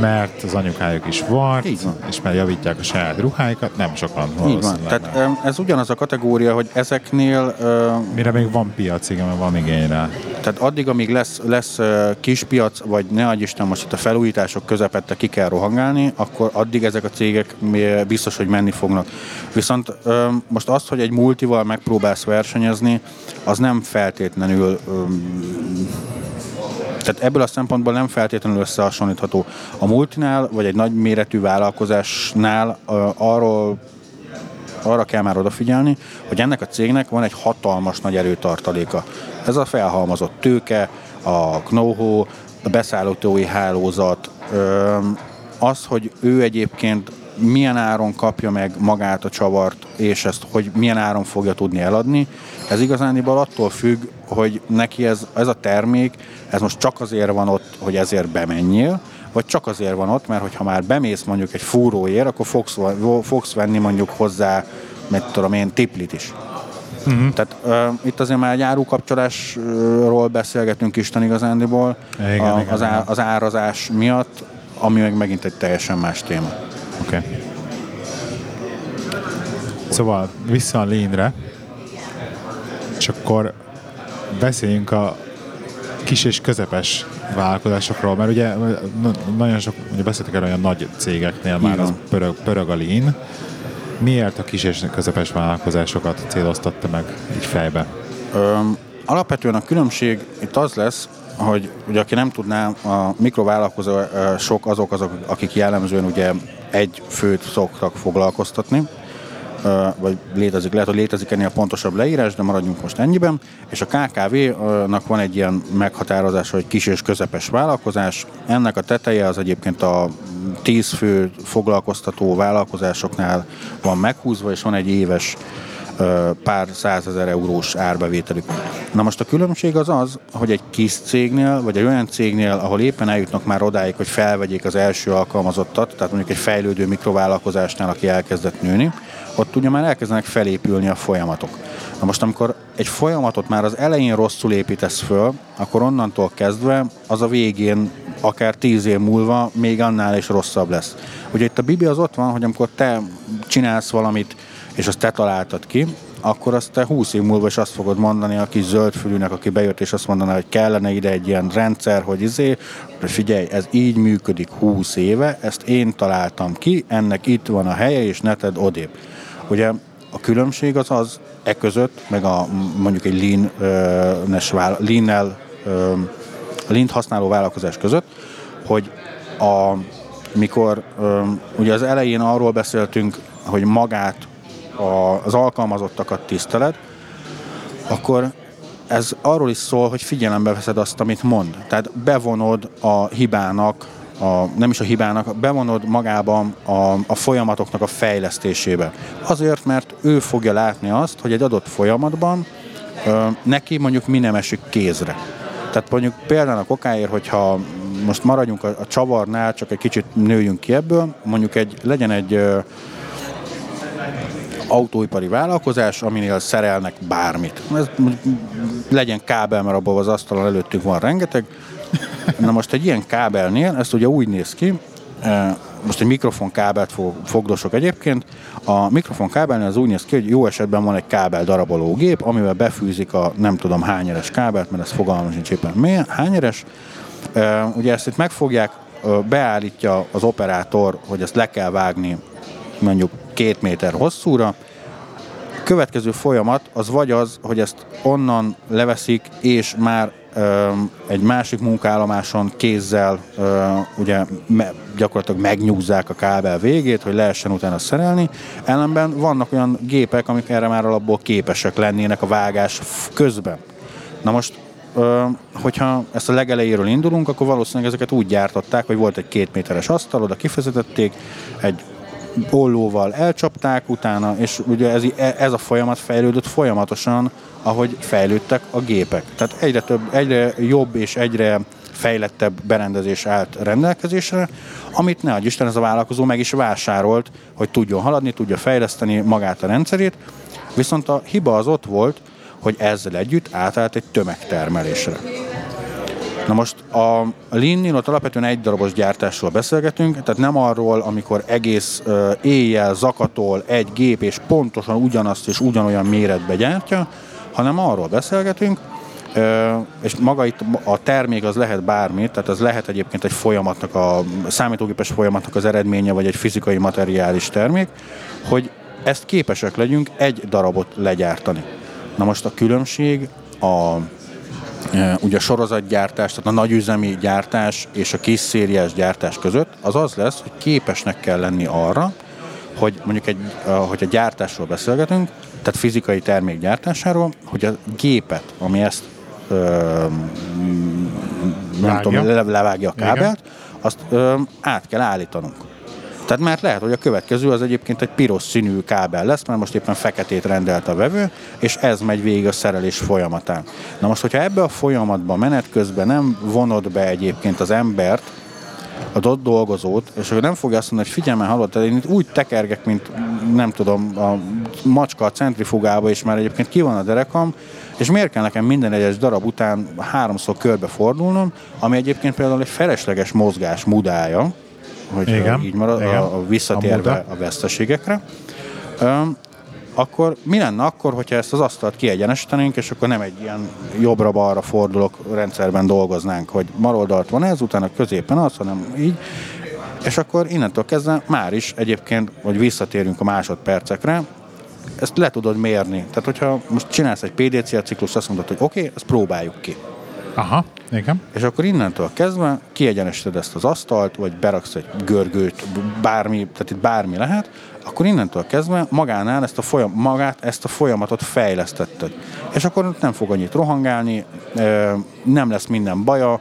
mert az anyukájuk is vart, és mert javítják a saját ruháikat, nem sokan Így van. Tehát nem. ez ugyanaz a kategória, hogy ezeknél ö, Mire még van piac, igen, mert van igény rá. Tehát addig, amíg lesz, lesz kispiac, vagy ne adj Isten, most itt a felújítások közepette ki kell rohangálni, akkor addig ezek a cégek biztos, hogy menni fognak. Viszont most azt, hogy egy multival megpróbálsz versenyezni, az nem feltétlenül tehát ebből a szempontból nem feltétlenül összehasonlítható. A multinál, vagy egy nagy méretű vállalkozásnál arról arra kell már odafigyelni, hogy ennek a cégnek van egy hatalmas nagy erőtartaléka. Ez a felhalmozott tőke, a know a beszállítói hálózat, az, hogy ő egyébként milyen áron kapja meg magát a csavart, és ezt, hogy milyen áron fogja tudni eladni, ez igazániból attól függ, hogy neki ez, ez a termék, ez most csak azért van ott, hogy ezért bemenjél, vagy csak azért van ott, mert hogyha már bemész mondjuk egy fúróért, akkor fogsz, fogsz venni mondjuk hozzá, mit tudom én, tiplit is. Uh-huh. Tehát uh, itt azért már egy árukapcsolásról beszélgetünk Isten igazándiból, Igen, a, igen, az, á, igen. az árazás miatt, ami meg megint egy teljesen más téma. Oké. Okay. Szóval vissza a lényre, és akkor beszéljünk a kis és közepes vállalkozásokról, mert ugye na- nagyon sok, ugye beszéltek erről olyan nagy cégeknél már van. az pörög, pörög a lean. Miért a kis és közepes vállalkozásokat céloztatta meg így fejbe? Öm, alapvetően a különbség itt az lesz, hogy ugye aki nem tudná, a mikrovállalkozások azok azok, akik jellemzően ugye egy főt szoktak foglalkoztatni, vagy létezik, lehet, hogy létezik ennél pontosabb leírás, de maradjunk most ennyiben, és a KKV-nak van egy ilyen meghatározása, hogy kis és közepes vállalkozás. Ennek a teteje az egyébként a 10 fő foglalkoztató vállalkozásoknál van meghúzva, és van egy éves pár százezer eurós árbevételük. Na most a különbség az az, hogy egy kis cégnél, vagy egy olyan cégnél, ahol éppen eljutnak már odáig, hogy felvegyék az első alkalmazottat, tehát mondjuk egy fejlődő mikrovállalkozásnál, aki elkezdett nőni, ott ugye már elkezdenek felépülni a folyamatok. Na most, amikor egy folyamatot már az elején rosszul építesz föl, akkor onnantól kezdve az a végén, akár tíz év múlva még annál is rosszabb lesz. Ugye itt a Bibi az ott van, hogy amikor te csinálsz valamit, és azt te találtad ki, akkor azt te 20 év múlva is azt fogod mondani a kis zöldfülűnek, aki bejött, és azt mondaná, hogy kellene ide egy ilyen rendszer, hogy izé, de figyelj, ez így működik 20 éve, ezt én találtam ki, ennek itt van a helye, és ne tedd odébb. Ugye a különbség az az e között, meg a mondjuk egy lean-nes, lean-nel, lean használó vállalkozás között, hogy a, mikor ugye az elején arról beszéltünk, hogy magát az alkalmazottakat tiszteled, akkor ez arról is szól, hogy figyelembe veszed azt, amit mond. Tehát bevonod a hibának, a, nem is a hibának, bevonod magában a, a folyamatoknak a fejlesztésébe. Azért, mert ő fogja látni azt, hogy egy adott folyamatban ö, neki mondjuk mi nem esik kézre. Tehát mondjuk például a kokáért, hogyha most maradjunk a, a csavarnál, csak egy kicsit nőjünk ki ebből, mondjuk egy, legyen egy ö, autóipari vállalkozás, aminél szerelnek bármit. Ez legyen kábel, mert abban az asztalon előttünk van rengeteg. Na most egy ilyen kábelnél, ezt ugye úgy néz ki, e, most egy mikrofonkábelt fogdosok egyébként. A mikrofonkábelnél az úgy néz ki, hogy jó esetben van egy kábel daraboló gép, amivel befűzik a nem tudom hányeres kábelt, mert ez fogalmam sincs éppen milyen, hányeres. E, ugye ezt itt megfogják, beállítja az operátor, hogy ezt le kell vágni mondjuk két méter hosszúra. A következő folyamat az vagy az, hogy ezt onnan leveszik, és már egy másik munkállomáson kézzel ugye me, gyakorlatilag megnyúzzák a kábel végét, hogy lehessen utána szerelni. Ellenben vannak olyan gépek, amik erre már alapból képesek lennének a vágás közben. Na most hogyha ezt a legelejéről indulunk, akkor valószínűleg ezeket úgy gyártották, hogy volt egy két méteres asztal, oda kifejezették, egy ollóval elcsapták utána, és ugye ez, ez a folyamat fejlődött folyamatosan, ahogy fejlődtek a gépek. Tehát egyre több, egyre jobb és egyre fejlettebb berendezés állt rendelkezésre, amit ne Isten ez a vállalkozó meg is vásárolt, hogy tudjon haladni, tudja fejleszteni magát a rendszerét, viszont a hiba az ott volt, hogy ezzel együtt átállt egy tömegtermelésre. Na most a Lean-nél ott alapvetően egy darabos gyártásról beszélgetünk, tehát nem arról, amikor egész éjjel zakatol egy gép, és pontosan ugyanazt és ugyanolyan méretbe gyártja, hanem arról beszélgetünk, és maga itt a termék az lehet bármi, tehát az lehet egyébként egy folyamatnak, a számítógépes folyamatnak az eredménye, vagy egy fizikai materiális termék, hogy ezt képesek legyünk egy darabot legyártani. Na most a különbség a ugye a sorozatgyártás, tehát a nagyüzemi gyártás és a kis szériás gyártás között, az az lesz, hogy képesnek kell lenni arra, hogy mondjuk egy, hogy a gyártásról beszélgetünk, tehát fizikai termék gyártásáról, hogy a gépet, ami ezt ö, nem tudom, levágja a kábelt, Igen. azt ö, át kell állítanunk. Tehát mert lehet, hogy a következő az egyébként egy piros színű kábel lesz, mert most éppen feketét rendelt a vevő, és ez megy végig a szerelés folyamatán. Na most, hogyha ebbe a folyamatban menet közben nem vonod be egyébként az embert, a ott dolgozót, és akkor nem fogja azt mondani, hogy figyelj már, hallod, én itt úgy tekergek, mint nem tudom, a macska a centrifugába, és már egyébként ki van a derekam, és miért kell nekem minden egyes darab után háromszor körbe fordulnom, ami egyébként például egy felesleges mozgás mudája, hogy Igen. így marad, Igen. A, a visszatérve a, a veszteségekre. Um, akkor mi lenne akkor, hogyha ezt az asztalt kiegyenesítenénk, és akkor nem egy ilyen jobbra-balra fordulok rendszerben dolgoznánk, hogy maroldalt van ez, utána középen az, hanem így, és akkor innentől kezdve már is egyébként, hogy visszatérünk a másodpercekre, ezt le tudod mérni. Tehát, hogyha most csinálsz egy PDCA ciklus, azt mondod, hogy oké, okay, ezt próbáljuk ki. Aha, igen. És akkor innentől kezdve kiegyenesíted ezt az asztalt, vagy beraksz egy görgőt, bármi, tehát itt bármi lehet, akkor innentől kezdve magánál ezt a folyam, magát, ezt a folyamatot fejlesztetted. És akkor nem fog annyit rohangálni, nem lesz minden baja,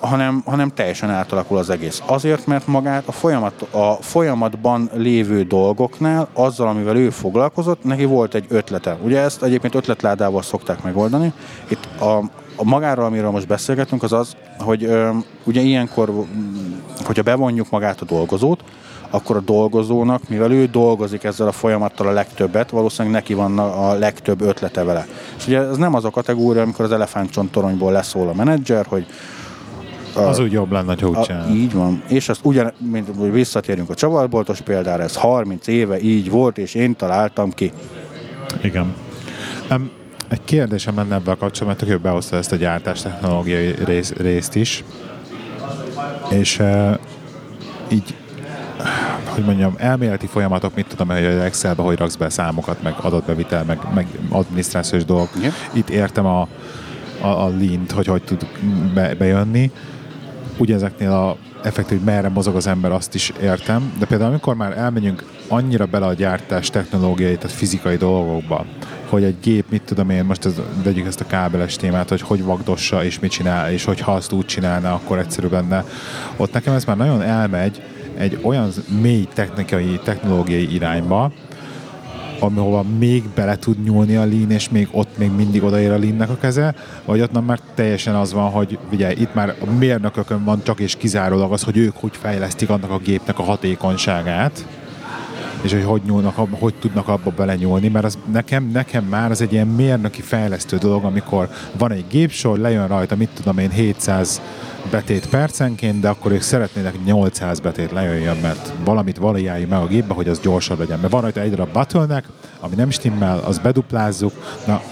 hanem, hanem teljesen átalakul az egész. Azért, mert magát a, folyamat, a folyamatban lévő dolgoknál, azzal, amivel ő foglalkozott, neki volt egy ötlete. Ugye ezt egyébként ötletládával szokták megoldani. Itt a, a magáról, amiről most beszélgetünk, az az, hogy ö, ugye ilyenkor, hogyha bevonjuk magát a dolgozót, akkor a dolgozónak, mivel ő dolgozik ezzel a folyamattal a legtöbbet, valószínűleg neki van a legtöbb ötlete vele. És ugye ez nem az a kategória, amikor az elefántcsontoronyból leszól a menedzser, hogy az úgy jobb lenne, ha úgy a, Így van. És azt ugyan, mint hogy visszatérünk a csavarboltos példára, ez 30 éve így volt, és én találtam ki. Igen. Um, egy kérdésem lenne ebben a kapcsolatban, mert tök behozta ezt a gyártás technológiai rész, részt is. És uh, így hogy mondjam, elméleti folyamatok, mit tudom, hogy Excelbe hogy raksz be számokat, meg adatbevitel, meg, meg adminisztrációs dolgok. Yeah. Itt értem a, a, a lint, hogy hogy tud be, bejönni. Ugyanezeknél a effektív, hogy merre mozog az ember, azt is értem, de például amikor már elmegyünk annyira bele a gyártás technológiai, tehát fizikai dolgokba, hogy egy gép, mit tudom én, most ez, vegyük ezt a kábeles témát, hogy hogy vagdossa és mit csinál, és hogy ha azt úgy csinálna, akkor egyszerű lenne. Ott nekem ez már nagyon elmegy, egy olyan mély technikai, technológiai irányba, ahova még bele tud nyúlni a lean, és még ott még mindig odaér a lean a keze, vagy ott már teljesen az van, hogy ugye itt már a mérnökökön van csak és kizárólag az, hogy ők hogy fejlesztik annak a gépnek a hatékonyságát, és hogy hogy, nyúlnak, hogy tudnak abba belenyúlni, mert az nekem, nekem már az egy ilyen mérnöki fejlesztő dolog, amikor van egy gépsor, lejön rajta, mit tudom én, 700 betét percenként, de akkor ők szeretnének 800 betét lejöjjön, mert valamit valójáljuk meg a gépbe, hogy az gyorsabb legyen. Mert van rajta egy darab bottleneck, ami nem stimmel, az beduplázzuk. Na,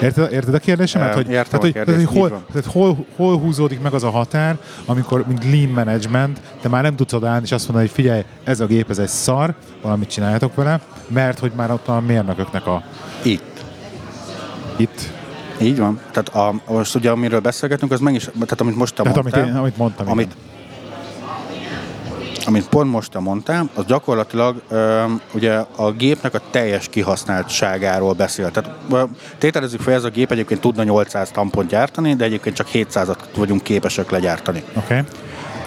Érted, érted a kérdésemet? Hogy, tehát, hogy, kérdés, tehát, hogy hol, tehát hol, hol húzódik meg az a határ, amikor, mint lean management, te már nem tudsz odaállni, és azt mondani, hogy figyelj, ez a gép, ez egy szar, valamit csináljátok vele, mert hogy már ott a mérnököknek a... Itt. Itt. Így van. Tehát a, most ugye, amiről beszélgetünk, az meg is, tehát amit most te tehát mondtál, amit, én, amit mondtam, amit, igen amit pont most mondtál, az gyakorlatilag ö, ugye a gépnek a teljes kihasználtságáról beszél. Tehát tételezzük fel, ez a gép egyébként tudna 800 tampont gyártani, de egyébként csak 700-at vagyunk képesek legyártani. Okay.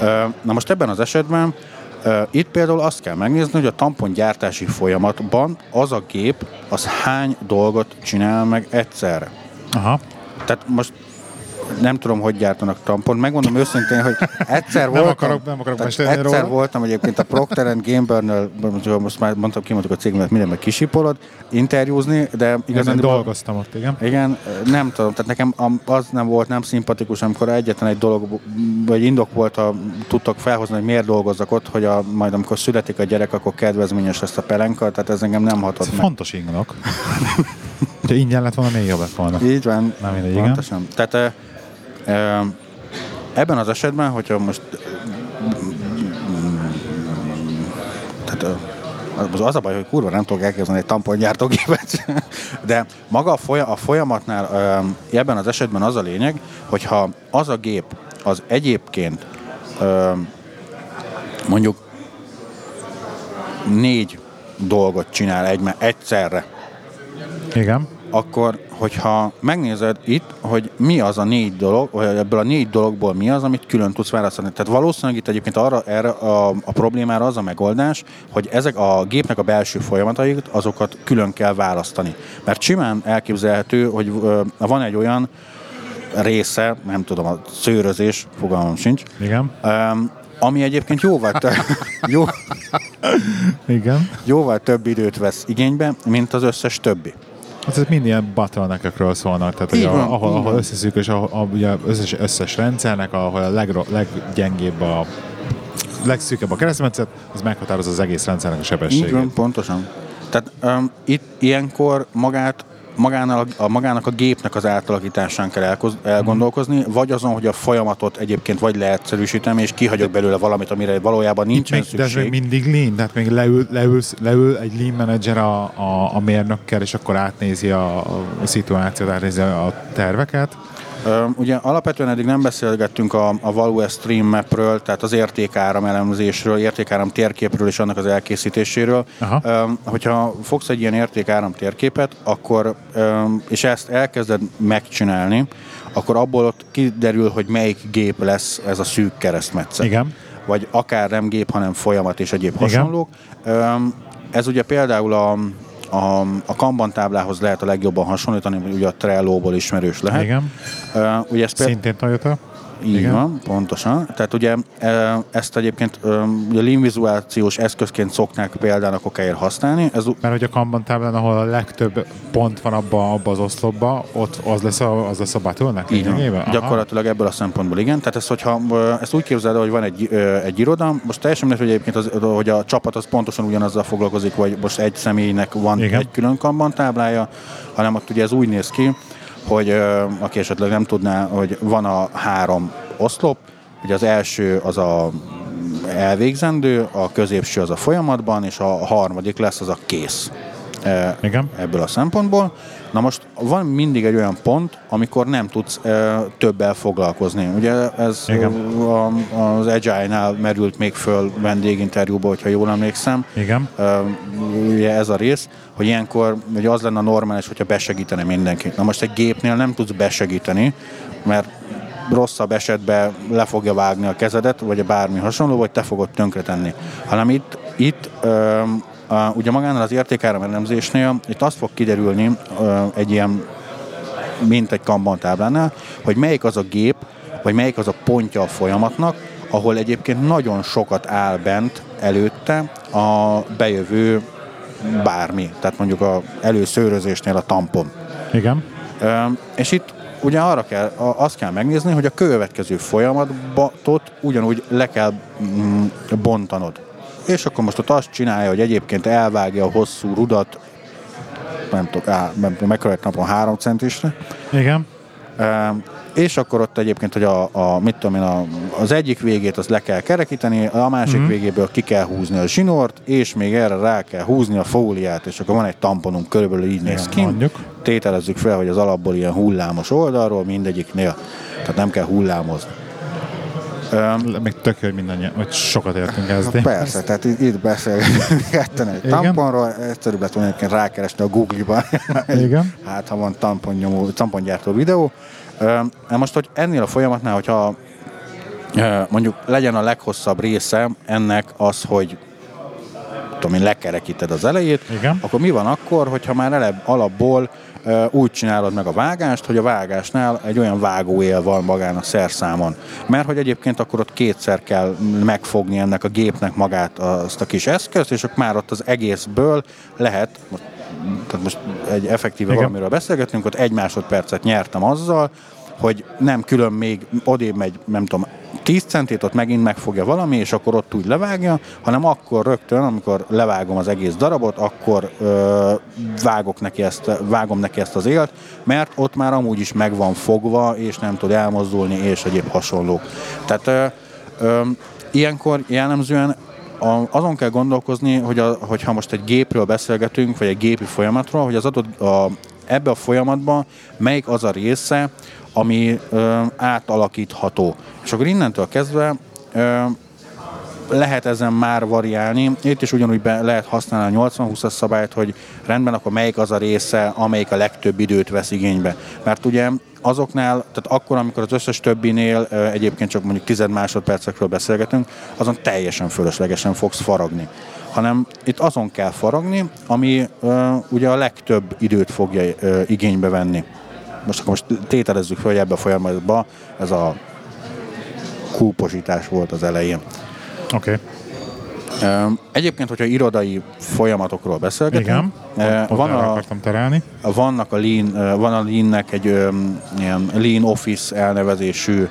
Ö, na most ebben az esetben ö, itt például azt kell megnézni, hogy a tampongyártási folyamatban az a gép, az hány dolgot csinál meg egyszerre. Aha. Tehát most nem tudom, hogy gyártanak tampont. Megmondom őszintén, hogy egyszer [laughs] nem voltam, akarok, nem akarok egyszer róla. voltam egyébként a Procter Gamble-nél, most már mondtam, kimondtuk a cégmet, minden meg kisipolod, interjúzni, de igazán... dolgoztam ott, igen. Igen, nem tudom, tehát nekem az nem volt nem szimpatikus, amikor egyetlen egy dolog, vagy indok volt, a, tudtak felhozni, hogy miért dolgozzak ott, hogy a, majd amikor születik a gyerek, akkor kedvezményes lesz a pelenka, tehát ez engem nem hatott ez meg. Fontos indok. Ha ingyen lett volna, még jobb lett volna. Így van. Nem mindegy, Pontosan. Igen. Tehát Ebben az esetben, hogyha most tehát az, az a baj, hogy kurva nem tudok elkezdeni egy tampongyártógépet, de maga a, folya, a folyamatnál ebben az esetben az a lényeg, hogyha az a gép az egyébként mondjuk négy dolgot csinál egy, egyszerre. Igen. Akkor hogyha megnézed itt, hogy mi az a négy dolog, vagy ebből a négy dologból mi az, amit külön tudsz választani. Tehát valószínűleg itt egyébként arra, erre a, a problémára az a megoldás, hogy ezek a gépnek a belső folyamatait, azokat külön kell választani. Mert simán elképzelhető, hogy van egy olyan része, nem tudom, a szőrözés, fogalmam sincs. Igen. Ö, ami egyébként jóval, te, [laughs] jó, Igen. jóval több időt vesz igénybe, mint az összes többi. Hát ez mind ilyen bottleneckekről szólnak, tehát hogy van, ahol, ahol összeszűk, és ahol, a, ugye összes, összes rendszernek, ahol a legro, leggyengébb a legszűkebb a keresztmetszet, az meghatározza az egész rendszernek a sebességét. Így van, pontosan. Tehát um, itt ilyenkor magát magának, a, magának a gépnek az átalakításán kell elkoz, elgondolkozni, mm. vagy azon, hogy a folyamatot egyébként vagy leegyszerűsítem, és kihagyok belőle valamit, amire valójában nincsen még, szükség. De ez még mindig lean, tehát még leül, leül, leül egy lean manager a, a, a mérnökkel, és akkor átnézi a, a szituációt, átnézi a terveket. Ugye alapvetően eddig nem beszélgettünk a, a Value Stream Mapről, tehát az értékáram elemzésről, értékáram térképről és annak az elkészítéséről. Aha. Hogyha fogsz egy ilyen értékáram térképet, akkor, és ezt elkezded megcsinálni, akkor abból ott kiderül, hogy melyik gép lesz ez a szűk keresztmetszet. Igen. Vagy akár nem gép, hanem folyamat és egyéb hasonlók. Ö, ez ugye például a, a, a Kanban táblához lehet a legjobban hasonlítani, ugye a Trello-ból ismerős lehet. Igen. Ö, ugye ez például, Szintén Toyota. Így igen. van, pontosan. Tehát ugye ezt egyébként ugye lean vizuációs eszközként szoknák például a kokáért használni. Ez, Mert hogy a Kanban táblán, ahol a legtöbb pont van abba, abba az oszlopba, ott az lesz a, az lesz a battle így van. Aha. Gyakorlatilag ebből a szempontból igen. Tehát ezt, hogyha ezt úgy képzeld el, hogy van egy, egy iroda, most teljesen mindegy, hogy egyébként az, hogy a csapat az pontosan ugyanazzal foglalkozik, vagy most egy személynek van Igen. egy külön kanban táblája, hanem ott ugye ez úgy néz ki, hogy aki esetleg nem tudná, hogy van a három oszlop, ugye az első az a elvégzendő, a középső az a folyamatban, és a harmadik lesz az a kész. E, Igen. Ebből a szempontból. Na most van mindig egy olyan pont, amikor nem tudsz e, többel foglalkozni. Ugye ez Igen. a, az Agile-nál merült még föl vendéginterjúba, hogyha jól emlékszem. Igen. Ö, ugye ez a rész, hogy ilyenkor ugye az lenne normális, hogyha besegítene mindenki. Na most egy gépnél nem tudsz besegíteni, mert rosszabb esetben le fogja vágni a kezedet, vagy a bármi hasonló, vagy te fogod tönkretenni. Hanem itt, itt ö, a, ugye magánál az értékáram elemzésnél itt azt fog kiderülni egy ilyen mint egy Kanban táblánál, hogy melyik az a gép, vagy melyik az a pontja a folyamatnak, ahol egyébként nagyon sokat áll bent előtte a bejövő bármi. Tehát mondjuk a előszőrözésnél a tampon. Igen. És itt ugye arra kell, azt kell megnézni, hogy a következő folyamatot ugyanúgy le kell mm, bontanod. És akkor most ott azt csinálja, hogy egyébként elvágja a hosszú rudat, nem tudom, á, egy napon három centisre, Igen. Ö, és akkor ott egyébként, hogy a, a mit tudom én, a, az egyik végét azt le kell kerekíteni, a másik mm. végéből ki kell húzni a zsinort, és még erre rá kell húzni a fóliát, és akkor van egy tamponunk, körülbelül így néz ki. mondjuk. Tételezzük fel, hogy az alapból ilyen hullámos oldalról, mindegyiknél, tehát nem kell hullámozni. Még tök jó, hogy mindannyian, hogy sokat értünk ezt. Hát Persze, tehát itt, itt beszélgetünk [laughs] ketten egy Igen. tamponról, egyszerűbb lett volna egyébként rákeresni a Google-ban. [laughs] Igen. hát, ha van tamponnyomó, tampongyártó videó. Na most, hogy ennél a folyamatnál, hogyha mondjuk legyen a leghosszabb része ennek az, hogy tudom én, lekerekíted az elejét, Igen. akkor mi van akkor, hogyha már elebb, alapból úgy csinálod meg a vágást, hogy a vágásnál egy olyan vágóél van magán a szerszámon. Mert hogy egyébként akkor ott kétszer kell megfogni ennek a gépnek magát azt a kis eszközt, és akkor már ott az egészből lehet, tehát most egy effektíve Igen. valamiről beszélgetünk, ott egy másodpercet nyertem azzal, hogy nem külön még odébb megy, nem tudom, 10 centét, ott megint megfogja valami, és akkor ott úgy levágja, hanem akkor rögtön, amikor levágom az egész darabot, akkor ö, vágok neki ezt, vágom neki ezt az élt, mert ott már amúgy is meg van fogva, és nem tud elmozdulni, és egyéb hasonlók. Tehát ö, ö, ilyenkor jellemzően a, azon kell gondolkozni, hogy a, hogyha most egy gépről beszélgetünk, vagy egy gépi folyamatról, hogy az adott a, ebbe a folyamatban melyik az a része, ami ö, átalakítható. És akkor innentől kezdve ö, lehet ezen már variálni. Itt is ugyanúgy be lehet használni a 80-20-as szabályt, hogy rendben, akkor melyik az a része, amelyik a legtöbb időt vesz igénybe. Mert ugye azoknál, tehát akkor, amikor az összes többinél egyébként csak mondjuk 10 másodpercekről beszélgetünk, azon teljesen fölöslegesen fogsz faragni. Hanem itt azon kell faragni, ami ö, ugye a legtöbb időt fogja ö, igénybe venni. Most akkor most tételezzük fel, hogy ebbe a folyamatban ez a kúposítás volt az elején. Oké. Ö, Egyébként, hogyha irodai folyamatokról beszélgetünk, Igen. Ott van a, akartam terelni. vannak a Lean, ö, van a Lean-nek egy ilyen Lean Office elnevezésű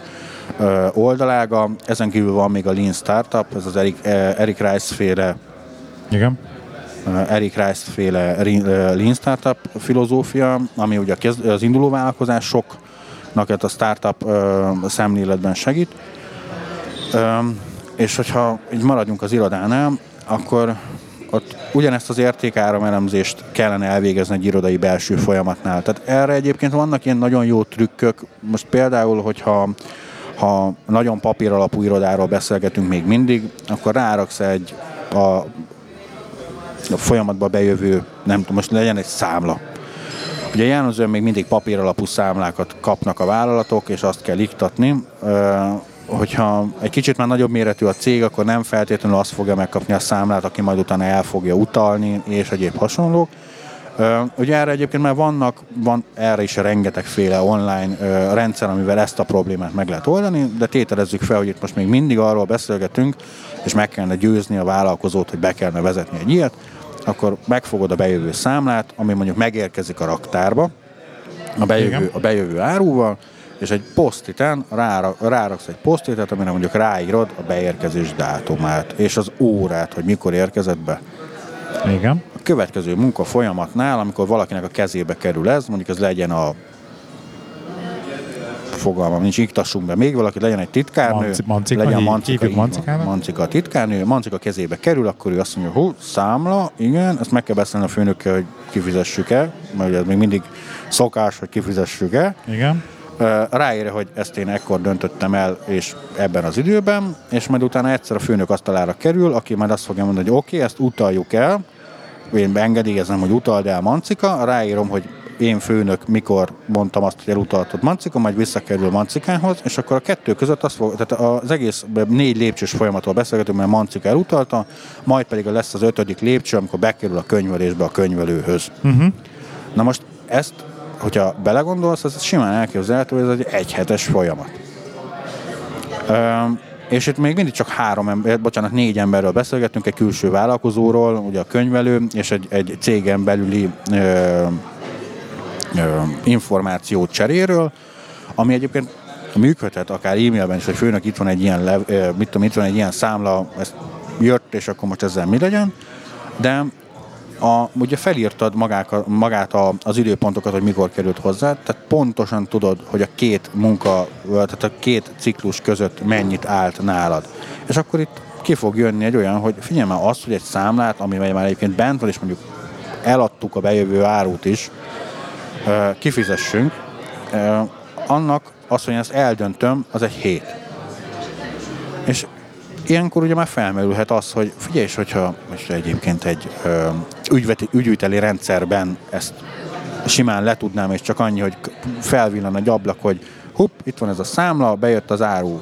ö, oldalága, ezen kívül van még a Lean Startup, ez az Eric, Eric Rice féle Igen. Ö, Eric Rice féle ö, Lean Startup filozófia, ami ugye az induló vállalkozásoknak a startup ö, szemléletben segít. És hogyha így maradjunk az irodánál, akkor ott ugyanezt az értékáramelemzést kellene elvégezni egy irodai belső folyamatnál. Tehát erre egyébként vannak ilyen nagyon jó trükkök. Most például, hogyha ha nagyon papír alapú irodáról beszélgetünk még mindig, akkor ráraksz egy a, a folyamatba bejövő, nem tudom, most legyen egy számla. Ugye jellemzően még mindig papír alapú számlákat kapnak a vállalatok, és azt kell iktatni hogyha egy kicsit már nagyobb méretű a cég, akkor nem feltétlenül azt fogja megkapni a számlát, aki majd utána el fogja utalni, és egyéb hasonlók. Ugye erre egyébként már vannak, van erre is rengetegféle online rendszer, amivel ezt a problémát meg lehet oldani, de tételezzük fel, hogy itt most még mindig arról beszélgetünk, és meg kellene győzni a vállalkozót, hogy be kellene vezetni egy ilyet, akkor megfogod a bejövő számlát, ami mondjuk megérkezik a raktárba, a bejövő, a bejövő áruval, és egy posztiten ráraksz egy posztitet, amire mondjuk ráírod a beérkezés dátumát, és az órát, hogy mikor érkezett be. Igen. A következő munka folyamatnál, amikor valakinek a kezébe kerül ez, mondjuk ez legyen a fogalmam nincs, iktassunk be még valaki, legyen egy titkárnő, Manci, mancika, legyen mancika, mancika, mancika a titkárnő, mancika kezébe kerül, akkor ő azt mondja, hú, számla, igen, ezt meg kell beszélni a főnökkel, hogy kifizessük-e, mert ugye ez még mindig szokás, hogy kifizessük-e. Igen. Ráírja, hogy ezt én ekkor döntöttem el, és ebben az időben, és majd utána egyszer a főnök asztalára kerül, aki majd azt fogja mondani, hogy oké, okay, ezt utaljuk el, én beengedélyezem, hogy utald el Mancika, ráírom, hogy én főnök mikor mondtam azt, hogy elutaltad Mancika, majd visszakerül Mancikához, és akkor a kettő között az fog, tehát az egész négy lépcsős folyamatról beszélgetünk, mert Mancika elutalta, majd pedig lesz az ötödik lépcső, amikor bekerül a könyvelésbe a könyvelőhöz. Uh-huh. Na most ezt hogyha belegondolsz, az simán elképzelhető, hogy ez egy egyhetes folyamat. Üm, és itt még mindig csak három ember, bocsánat, négy emberről beszélgettünk, egy külső vállalkozóról, ugye a könyvelő, és egy, egy cégen belüli ö, információ cseréről, ami egyébként működhet akár e-mailben is, hogy főnök itt van egy ilyen, lev, mit tudom, itt van egy ilyen számla, ezt jött, és akkor most ezzel mi legyen, de a, ugye felírtad magák, magát a, az időpontokat, hogy mikor került hozzá, tehát pontosan tudod, hogy a két munka, tehát a két ciklus között mennyit állt nálad. És akkor itt ki fog jönni egy olyan, hogy figyelj azt, hogy egy számlát, ami már egyébként bent van, és mondjuk eladtuk a bejövő árut is, kifizessünk, annak az, hogy ezt eldöntöm, az egy hét. És ilyenkor ugye már felmerülhet az, hogy figyelj, hogyha most egyébként egy ügyveti, ügyviteli rendszerben ezt simán letudnám, és csak annyi, hogy felvillan egy ablak, hogy hup, itt van ez a számla, bejött az áru.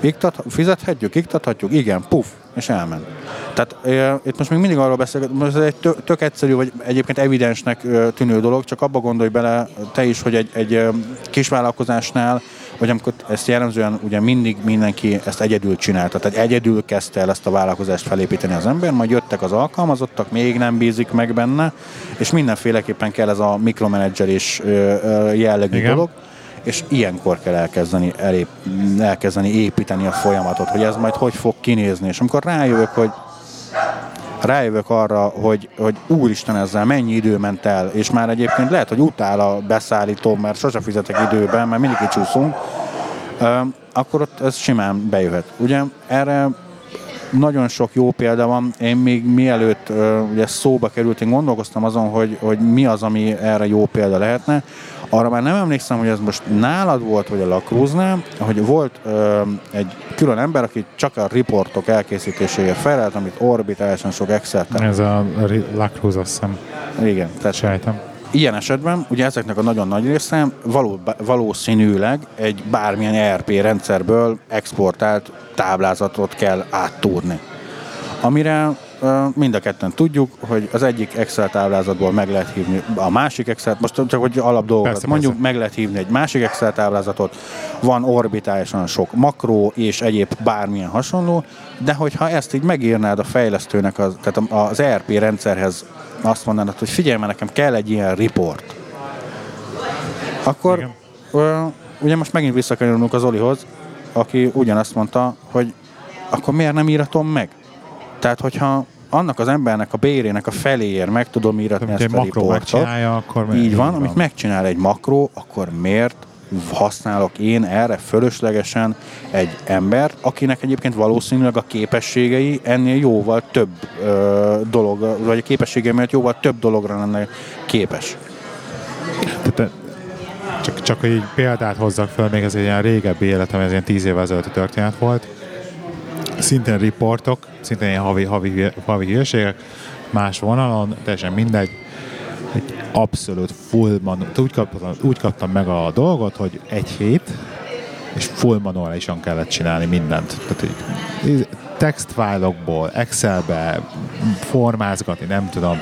Iktat, fizethetjük, iktathatjuk, igen, puf, és elment. Tehát itt most még mindig arról beszélgetünk, most ez egy tök, tök egyszerű, vagy egyébként evidensnek tűnő dolog, csak abba gondolj bele te is, hogy egy, egy kisvállalkozásnál hogy amikor ezt jellemzően ugye mindig mindenki ezt egyedül csinálta, tehát egyedül kezdte el ezt a vállalkozást felépíteni az ember, majd jöttek az alkalmazottak, még nem bízik meg benne, és mindenféleképpen kell ez a mikromenedzserés jellegű Igen. dolog, és ilyenkor kell elkezdeni, elép, elkezdeni építeni a folyamatot, hogy ez majd hogy fog kinézni, és amikor rájövök, hogy rájövök arra, hogy, hogy úristen ezzel mennyi idő ment el, és már egyébként lehet, hogy utál a beszállító, mert sose fizetek időben, mert mindig kicsúszunk, akkor ott ez simán bejöhet. Ugye erre nagyon sok jó példa van. Én még mielőtt ugye szóba került, én gondolkoztam azon, hogy, hogy mi az, ami erre jó példa lehetne. Arra már nem emlékszem, hogy ez most nálad volt, vagy a Lacruz-nál, hogy volt ö, egy külön ember, aki csak a riportok elkészítéséért felelt, amit orbitálisan sok excel Ez a Lacruz, azt hiszem. Igen. Tehát Sejtem. Ilyen esetben ugye ezeknek a nagyon nagy része való, valószínűleg egy bármilyen ERP rendszerből exportált táblázatot kell áttúrni. Amire mind a ketten tudjuk, hogy az egyik Excel táblázatból meg lehet hívni a másik Excel, most csak hogy alap dolgokat persze, mondjuk, persze. meg lehet hívni egy másik Excel táblázatot, van orbitálisan sok makró és egyéb bármilyen hasonló, de hogyha ezt így megírnád a fejlesztőnek, az, tehát az ERP rendszerhez azt mondanád, hogy figyelj, mert nekem kell egy ilyen report, akkor ö, ugye most megint visszakerülünk az Olihoz, aki ugyanazt mondta, hogy akkor miért nem íratom meg? Tehát, hogyha annak az embernek a bérének a feléért meg tudom íratni ezt a riportot, akkor így van, amit megcsinál egy makró, akkor miért használok én erre fölöslegesen egy embert, akinek egyébként valószínűleg a képességei ennél jóval több ö, dolog, vagy a képességei miatt jóval több dologra lenne képes. Tehát, csak, csak hogy így példát hozzak fel, még ez egy ilyen régebbi életem, ez ilyen tíz évvel ezelőtti történet volt. Szintén riportok, szintén ilyen havi, havi, havi hírségek, más vonalon, teljesen mindegy. Abszolút full manu- úgy kaptam, úgy kaptam meg a dolgot, hogy egy hét, és full manuálisan kellett csinálni mindent. Tehát így textfájlokból, Excelbe formázgatni, nem tudom.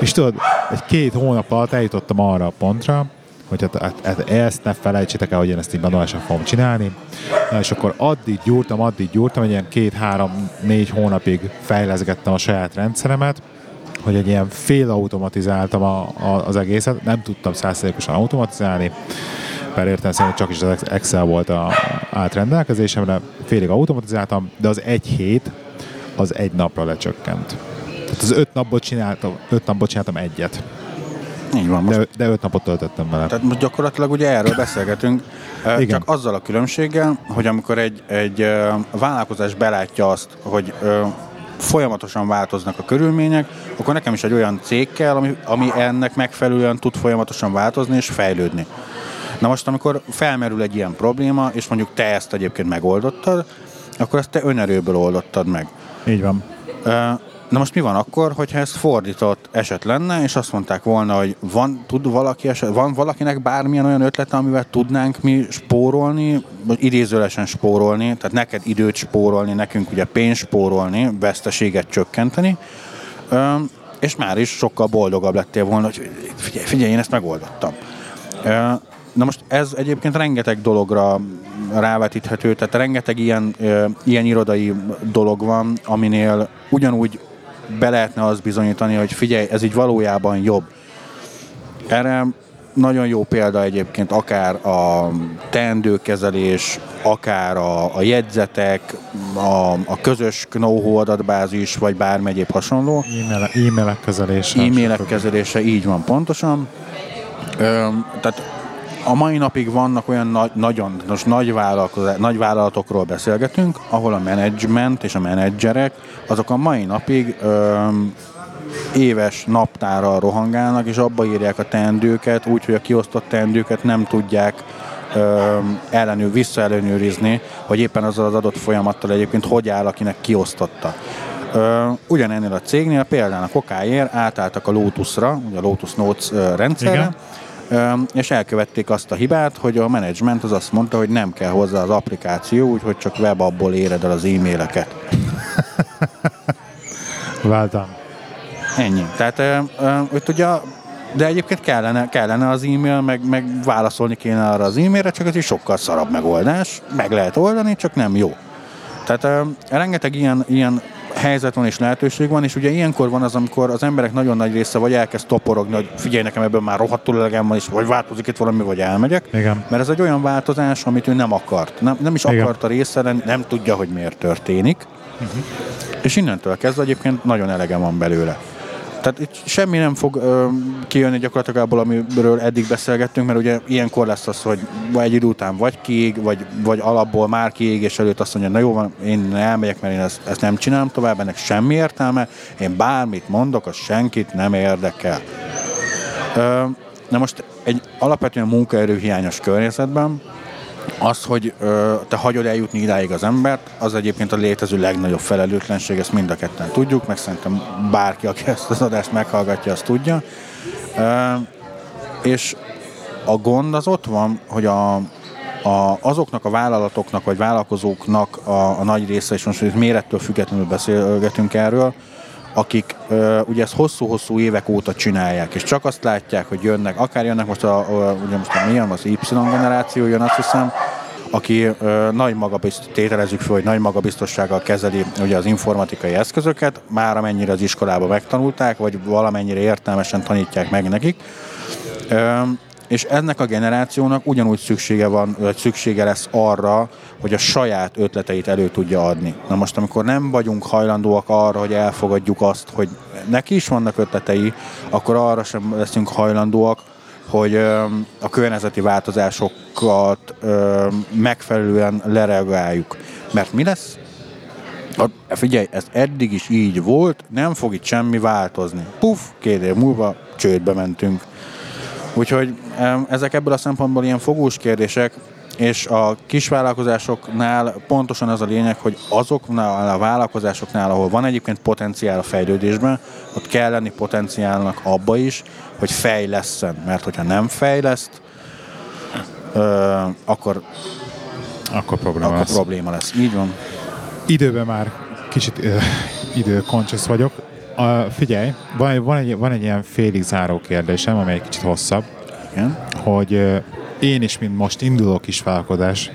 És tudod, egy két hónap alatt eljutottam arra a pontra, hogy hát, hát, hát ezt ne felejtsétek el, hogy én ezt így manuálisan fogom csinálni. Na, és akkor addig gyúrtam, addig gyúrtam, egy ilyen két-három-négy hónapig fejleszgettem a saját rendszeremet, hogy egy ilyen félautomatizáltam a, a, az egészet, nem tudtam százszerékosan automatizálni, mert értem szerint csak is az Excel volt a átrendelkezésemre, félig automatizáltam, de az egy hét az egy napra lecsökkent. Tehát az öt napból csináltam, öt napból csináltam egyet. Így van. Most De, de öt napot töltöttem vele. Tehát most gyakorlatilag ugye erről beszélgetünk, Igen. csak azzal a különbséggel, hogy amikor egy, egy vállalkozás belátja azt, hogy folyamatosan változnak a körülmények, akkor nekem is egy olyan cég kell, ami, ami ennek megfelelően tud folyamatosan változni és fejlődni. Na most, amikor felmerül egy ilyen probléma, és mondjuk te ezt egyébként megoldottad, akkor ezt te önerőből oldottad meg. Így van. Ö, Na most mi van akkor, hogyha ez fordított eset lenne, és azt mondták volna, hogy van, tud valaki eset, van valakinek bármilyen olyan ötlete, amivel tudnánk mi spórolni, vagy idézőlesen spórolni, tehát neked időt spórolni, nekünk ugye pénzt spórolni, veszteséget csökkenteni, és már is sokkal boldogabb lettél volna, hogy figyelj, figyelj én ezt megoldottam. Na most ez egyébként rengeteg dologra rávetíthető, tehát rengeteg ilyen, ilyen irodai dolog van, aminél ugyanúgy be lehetne azt bizonyítani, hogy figyelj, ez így valójában jobb. Erre nagyon jó példa egyébként akár a teendőkezelés, akár a, a jegyzetek, a, a közös know adatbázis, vagy bármi egyéb hasonló. E-mail, e-mailek kezelése. E-mailek kezelése, így van pontosan. Ö, tehát a mai napig vannak olyan nagy, nagyon most nagy, nagy vállalatokról beszélgetünk, ahol a menedzsment és a menedzserek azok a mai napig ö, éves naptárral rohangálnak, és abba írják a teendőket, úgyhogy a kiosztott teendőket nem tudják ö, ellenőr, visszaellenőrizni, hogy éppen azzal az adott folyamattal egyébként hogy áll, akinek kiosztotta. Ö, ugyanennél a cégnél például a kokáért átálltak a Lotusra, ugye a Lotus Notes rendszerre, Igen. És elkövették azt a hibát, hogy a menedzsment az azt mondta, hogy nem kell hozzá az applikáció, úgyhogy csak webabból éred el az e-maileket. [laughs] Váltam. Ennyi. Tehát ott ugye, de egyébként kellene, kellene az e-mail, meg, meg válaszolni kéne arra az e-mailre, csak ez is sokkal szarabb megoldás. Meg lehet oldani, csak nem jó. Tehát rengeteg ilyen, ilyen helyzet van és lehetőség van, és ugye ilyenkor van az, amikor az emberek nagyon nagy része vagy elkezd toporogni, hogy figyelj nekem ebből már rohadtul elegem van, és vagy változik itt valami, vagy elmegyek. Igen. Mert ez egy olyan változás, amit ő nem akart. Nem, nem is Igen. akarta része lenni, nem tudja, hogy miért történik. És innentől kezdve egyébként nagyon elege van belőle. Tehát itt semmi nem fog ö, kijönni gyakorlatilag abból, amiről eddig beszélgettünk, mert ugye ilyenkor lesz az, hogy vagy egy idő után vagy kiég, vagy, vagy alapból már kiég, és előtt azt mondja, na jó van, én elmegyek, mert én ezt, ezt nem csinálom tovább, ennek semmi értelme, én bármit mondok, az senkit nem érdekel. Ö, na most egy alapvetően munkaerőhiányos környezetben az, hogy ö, te hagyod eljutni idáig az embert, az egyébként a létező legnagyobb felelőtlenség, ezt mind a ketten tudjuk, meg szerintem bárki, aki ezt az adást meghallgatja, azt tudja. Ö, és a gond az ott van, hogy a, a, azoknak a vállalatoknak vagy vállalkozóknak a, a nagy része, és most hogy mérettől függetlenül beszélgetünk erről, akik ö, ugye ezt hosszú-hosszú évek óta csinálják, és csak azt látják, hogy jönnek, akár jönnek most a, a ugye most a milyen, az Y generáció jön, azt hiszem, aki ö, nagy magabiztos, tételezzük fel, hogy nagy magabiztossággal kezeli ugye az informatikai eszközöket, már amennyire az iskolában megtanulták, vagy valamennyire értelmesen tanítják meg nekik. Ö, és ennek a generációnak ugyanúgy szüksége van, vagy szüksége lesz arra, hogy a saját ötleteit elő tudja adni. Na most, amikor nem vagyunk hajlandóak arra, hogy elfogadjuk azt, hogy neki is vannak ötletei, akkor arra sem leszünk hajlandóak, hogy a környezeti változások problémákat ö, megfelelően lereagáljuk. Mert mi lesz? A, figyelj, ez eddig is így volt, nem fog itt semmi változni. Puff, két év múlva csődbe mentünk. Úgyhogy ezek ebből a szempontból ilyen fogós kérdések, és a kisvállalkozásoknál pontosan az a lényeg, hogy azoknál a vállalkozásoknál, ahol van egyébként potenciál a fejlődésben, ott kell lenni potenciálnak abba is, hogy fejleszten. Mert hogyha nem fejleszt, akkor, akkor, probléma, akkor lesz. probléma lesz. Így van. Időben már kicsit uh, időkoncsusz vagyok. Uh, figyelj, van, van, egy, van egy ilyen félig záró kérdésem, amely egy kicsit hosszabb. Igen. Hogy én is, mint most induló kisvállalkozás,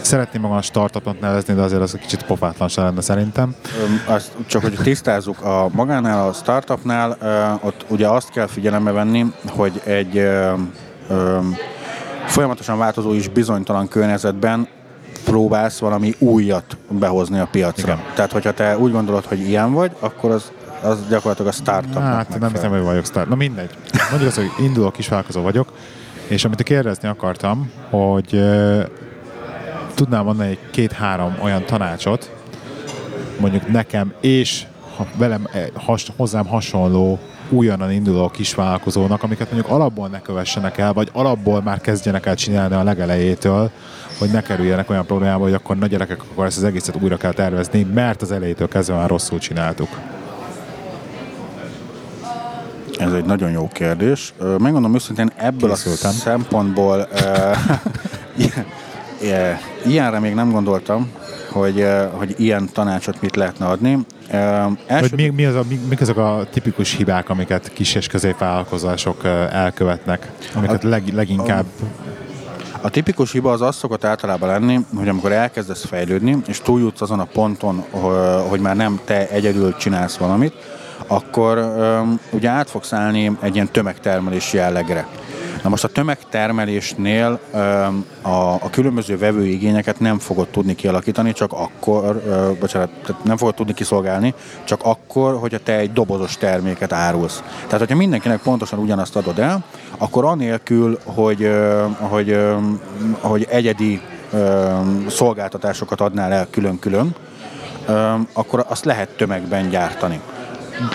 szeretném magam a startupot nevezni, de azért az egy kicsit pofátlan se lenne szerintem. Azt, csak hogy tisztázzuk, a magánál, a startupnál ott ugye azt kell figyelembe venni, hogy egy ö, ö, folyamatosan változó és bizonytalan környezetben próbálsz valami újat behozni a piacra. Igen. Tehát, hogyha te úgy gondolod, hogy ilyen vagy, akkor az, az gyakorlatilag a startup. Hát nem hiszem, hogy vagyok startup. Na mindegy. Mondjuk azt, hogy induló kisvállalkozó vagyok, és amit kérdezni akartam, hogy uh, tudnám mondani egy két-három olyan tanácsot, mondjuk nekem és ha velem e, has, hozzám hasonló újonnan induló kisvállalkozónak, amiket mondjuk alapból ne kövessenek el, vagy alapból már kezdjenek el csinálni a legelejétől, hogy ne kerüljenek olyan problémába, hogy akkor nagy gyerekek, akkor ezt az egészet újra kell tervezni, mert az elejétől kezdve már rosszul csináltuk. Ez egy nagyon jó kérdés. Megmondom őszintén, ebből Készültem. a szempontból [laughs] ilyenre még nem gondoltam, hogy, hogy ilyen tanácsot mit lehetne adni. Első... Hogy mi, mi, az a, mi, mik azok a tipikus hibák, amiket kis és középvállalkozások elkövetnek, amiket a, leg, leginkább... A, a tipikus hiba az az szokott általában lenni, hogy amikor elkezdesz fejlődni, és túljutsz azon a ponton, hogy már nem te egyedül csinálsz valamit, akkor um, ugye át fogsz állni egy ilyen tömegtermelés jellegre. Na most a tömegtermelésnél um, a, a különböző vevőigényeket nem fogod tudni kialakítani, csak akkor, uh, bocsánat, tehát nem fogod tudni kiszolgálni, csak akkor, hogyha te egy dobozos terméket árulsz. Tehát, hogyha mindenkinek pontosan ugyanazt adod el, akkor anélkül, hogy, uh, hogy, uh, hogy egyedi szolgáltatásokat adnál el külön-külön, akkor azt lehet tömegben gyártani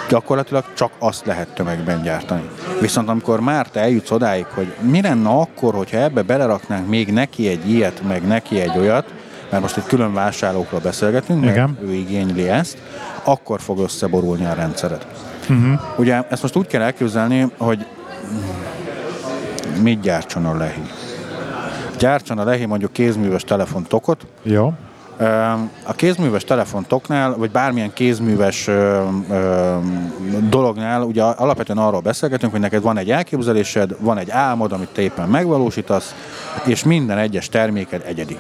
gyakorlatilag csak azt lehet tömegben gyártani. Viszont amikor már te eljutsz odáig, hogy mi lenne akkor, hogyha ebbe beleraknánk még neki egy ilyet, meg neki egy olyat, mert most egy külön vásárlókról beszélgetünk, Igen. ő igényli ezt, akkor fog összeborulni a rendszered. Uh-huh. Ugye ezt most úgy kell elképzelni, hogy mit gyártson a lehi? Gyártson a lehi mondjuk kézműves telefontokot, Jó. A kézműves telefontoknál, vagy bármilyen kézműves dolognál, ugye alapvetően arról beszélgetünk, hogy neked van egy elképzelésed, van egy álmod, amit te éppen megvalósítasz, és minden egyes terméked egyedi.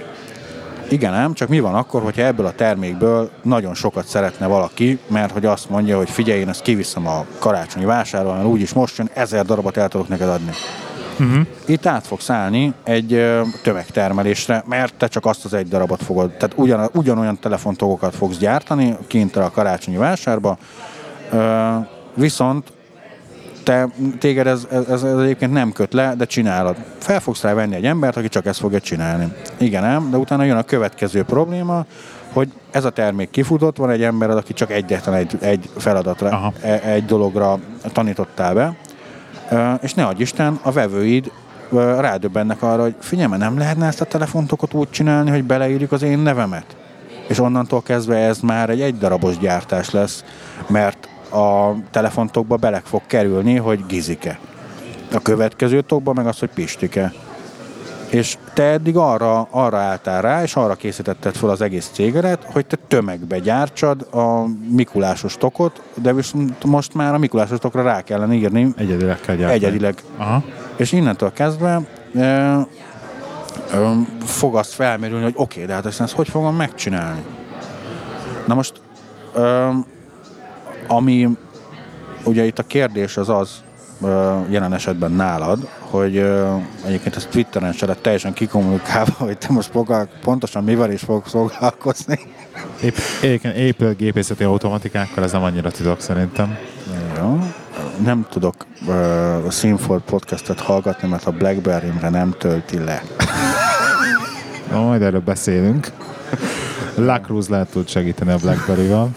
Igen ám, csak mi van akkor, hogyha ebből a termékből nagyon sokat szeretne valaki, mert hogy azt mondja, hogy figyelj, én ezt kiviszem a karácsonyi mert úgyis most jön, ezer darabot el tudok neked adni. Uh-huh. Itt át fogsz állni egy tömegtermelésre, mert te csak azt az egy darabot fogod, tehát ugyan, ugyanolyan telefontokokat fogsz gyártani kint a karácsonyi vásárba, viszont te, téged ez, ez, ez, ez egyébként nem köt le, de csinálod. Fel fogsz rá venni egy embert, aki csak ezt fogja csinálni. Igen, nem, de utána jön a következő probléma, hogy ez a termék kifutott, van egy ember, aki csak egyetlen egy, egy feladatra, Aha. E, egy dologra tanítottál be, és ne adj Isten, a vevőid rádöbbennek arra, hogy figyelj, nem lehetne ezt a telefontokat úgy csinálni, hogy beleírjuk az én nevemet. És onnantól kezdve ez már egy egy darabos gyártás lesz, mert a telefontokba bele fog kerülni, hogy Gizike. A következő tokba meg az, hogy Pistike és te eddig arra, arra álltál rá, és arra készítetted fel az egész cégedet, hogy te tömegbe gyártsad a Mikulásos tokot, de viszont most már a Mikulásos tokra rá kellene írni. Egyedileg kell gyártani. Egyedileg. Aha. És innentől kezdve e, fog azt felmerülni, hogy oké, okay, de hát ezt, ezt hogy fogom megcsinálni? Na most, e, ami ugye itt a kérdés az az, jelen esetben nálad, hogy egyébként ez Twitteren se lett teljesen kikommunikálva, [laughs] hogy te most fogad, pontosan mivel is fogsz foglalkozni. Épp, egyébként épülgépészeti automatikákkal ez nem annyira titok szerintem. Jó. nem tudok uh, a Sinford podcastet hallgatni, mert a Blackberry-mre nem tölti le. Na, majd erről beszélünk. Lacruz lehet tud segíteni a Blackberry-val.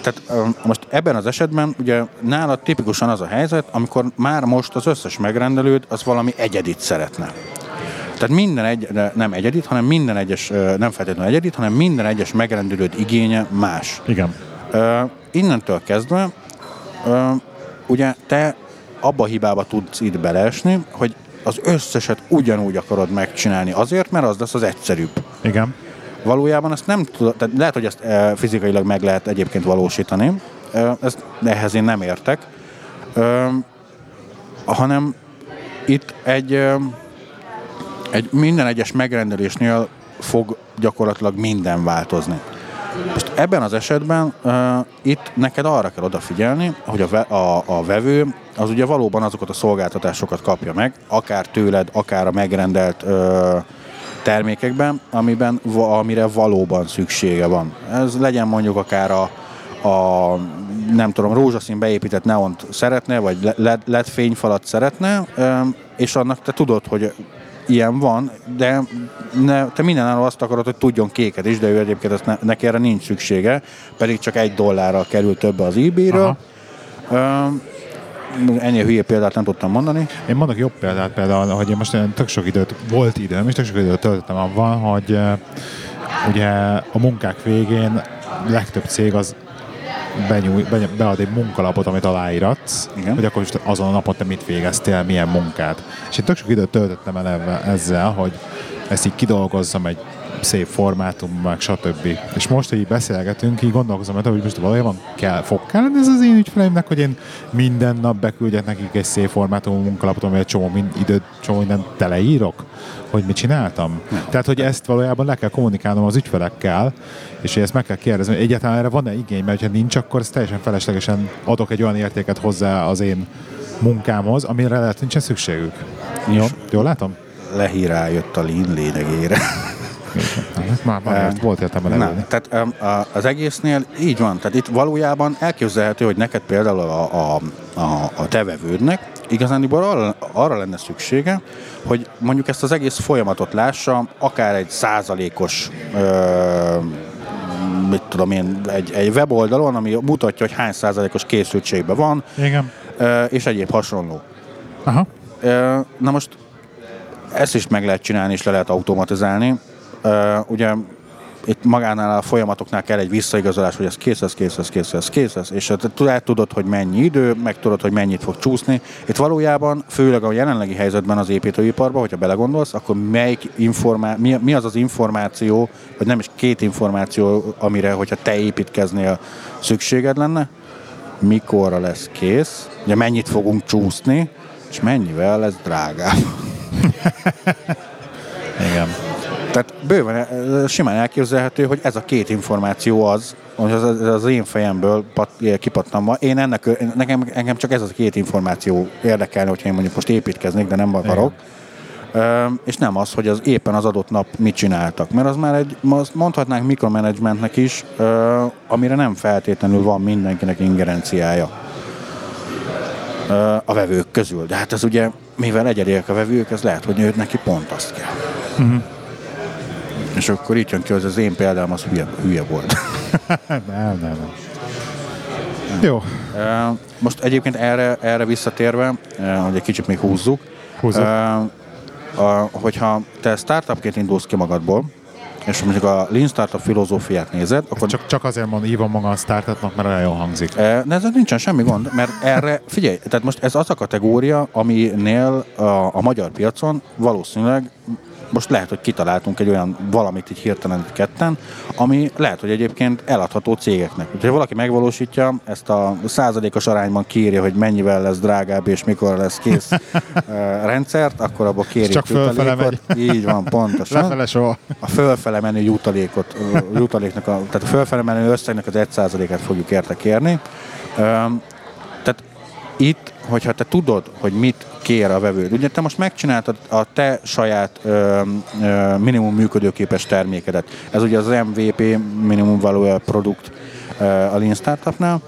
Tehát most ebben az esetben ugye nála tipikusan az a helyzet, amikor már most az összes megrendelőd az valami egyedit szeretne. Tehát minden egy, nem egyedit, hanem minden egyes, nem feltétlenül egyedit, hanem minden egyes megrendelőd igénye más. Igen. Innentől kezdve, ugye te abba a hibába tudsz itt beleesni, hogy az összeset ugyanúgy akarod megcsinálni azért, mert az lesz az egyszerűbb. Igen. Valójában ezt nem tudod, tehát lehet, hogy ezt e, fizikailag meg lehet egyébként valósítani, e, ezt, ehhez én nem értek, e, hanem itt egy, egy minden egyes megrendelésnél fog gyakorlatilag minden változni. Most ebben az esetben uh, itt neked arra kell odafigyelni, hogy a, ve, a, a vevő az ugye valóban azokat a szolgáltatásokat kapja meg, akár tőled, akár a megrendelt uh, termékekben, amiben, amire valóban szüksége van. Ez legyen mondjuk akár a, a nem tudom, rózsaszín beépített neont szeretne, vagy LED, LED fényfalat szeretne, és annak te tudod, hogy ilyen van, de ne, te mindenáról azt akarod, hogy tudjon kéket is, de ő egyébként ezt ne, neki erre nincs szüksége, pedig csak egy dollárral kerül több az eBay-ről. Ennél hülye példát nem tudtam mondani. Én mondok jobb példát például, hogy én most tök sok időt, volt időm, és tök sok időt töltöttem abban, hogy uh, ugye a munkák végén legtöbb cég az benyúj, be, bead egy munkalapot, amit aláíratsz, Igen. hogy akkor most azon a napon te mit végeztél, milyen munkát. És én tök sok időt töltöttem el ezzel, hogy ezt így kidolgozzam egy szép formátum, meg stb. És most, hogy így beszélgetünk, így gondolkozom, hogy most valójában kell, fog kellene ez az én ügyfeleimnek, hogy én minden nap beküldjek nekik egy szép formátumú munkalapot, ami egy csomó mind, időt, csomó mindent teleírok, hogy mit csináltam. Tehát, hogy ezt valójában le kell kommunikálnom az ügyfelekkel, és hogy ezt meg kell kérdezni, hogy egyáltalán erre van-e igény, mert ha nincs, akkor ez teljesen feleslegesen adok egy olyan értéket hozzá az én munkámhoz, amire lehet nincsen szükségük. Jó? Jól látom? Lehírá jött a lean lényegére. Hát Már, már volt értelme leülni. tehát az egésznél így van. Tehát itt valójában elképzelhető, hogy neked például a, a, a, a te vevődnek igazániból arra, arra lenne szüksége, hogy mondjuk ezt az egész folyamatot lássa, akár egy százalékos ö, mit tudom én, egy, egy weboldalon, ami mutatja, hogy hány százalékos készültségben van, Igen. ö, és egyéb hasonló. Aha. Ö, Na most ezt is meg lehet csinálni, és le lehet automatizálni. Ugye itt magánál a folyamatoknál kell egy visszaigazolás, hogy ez kész, ez kész, ez kész, ez kész, ez, és te tud- tudod, hogy mennyi idő, meg tudod, hogy mennyit fog csúszni. Itt valójában, főleg a jelenlegi helyzetben az építőiparban, hogyha belegondolsz, akkor melyik informá- mi, mi az az információ, vagy nem is két információ, amire, hogyha te építkeznél, szükséged lenne, mikorra lesz kész, ugye mennyit fogunk csúszni, és mennyivel lesz drágább. [laughs] Igen. Tehát bőven eh, simán elképzelhető, hogy ez a két információ az, hogy az, az, én fejemből pat, kipattanva. Én ennek, nekem, engem csak ez a két információ érdekelne, hogyha én mondjuk most építkeznék, de nem akarok. Ö, és nem az, hogy az éppen az adott nap mit csináltak. Mert az már egy, azt mondhatnánk mikromanagementnek is, ö, amire nem feltétlenül van mindenkinek ingerenciája ö, a vevők közül. De hát ez ugye, mivel egyediek a vevők, ez lehet, hogy őt neki pont azt kell. Uh-huh. És akkor itt jön ki, hogy az én példám az hülye, hülye volt. [laughs] Nem, nem, nem. Jó. Most egyébként erre, erre visszatérve, hogy egy kicsit még húzzuk, Húzzuk. hogyha te startupként indulsz ki magadból, és mondjuk a Lean Startup filozófiát nézed, akkor Csak, csak azért mond, hívom magam a startupnak, mert olyan jól hangzik. De ezzel nincsen semmi gond, mert erre, figyelj, tehát most ez az a kategória, aminél a, a magyar piacon valószínűleg most lehet, hogy kitaláltunk egy olyan valamit így hirtelen itt ketten, ami lehet, hogy egyébként eladható cégeknek. Úgyhogy ha valaki megvalósítja, ezt a százalékos arányban kírja, hogy mennyivel lesz drágább és mikor lesz kész [laughs] rendszert, akkor abba kérjük csak fölfele jutalékot. Így van, pontosan Lefele soha. a fölfele menő jutalékot, jutaléknak a, tehát a fölfele menő összegnek az 1%-át fogjuk érte kérni. Tehát itt, hogyha te tudod, hogy mit kér a vevőd, ugye te most megcsináltad a te saját ö, ö, minimum működőképes termékedet. Ez ugye az MVP, Minimum Value Product ö, a Lean Startupnál,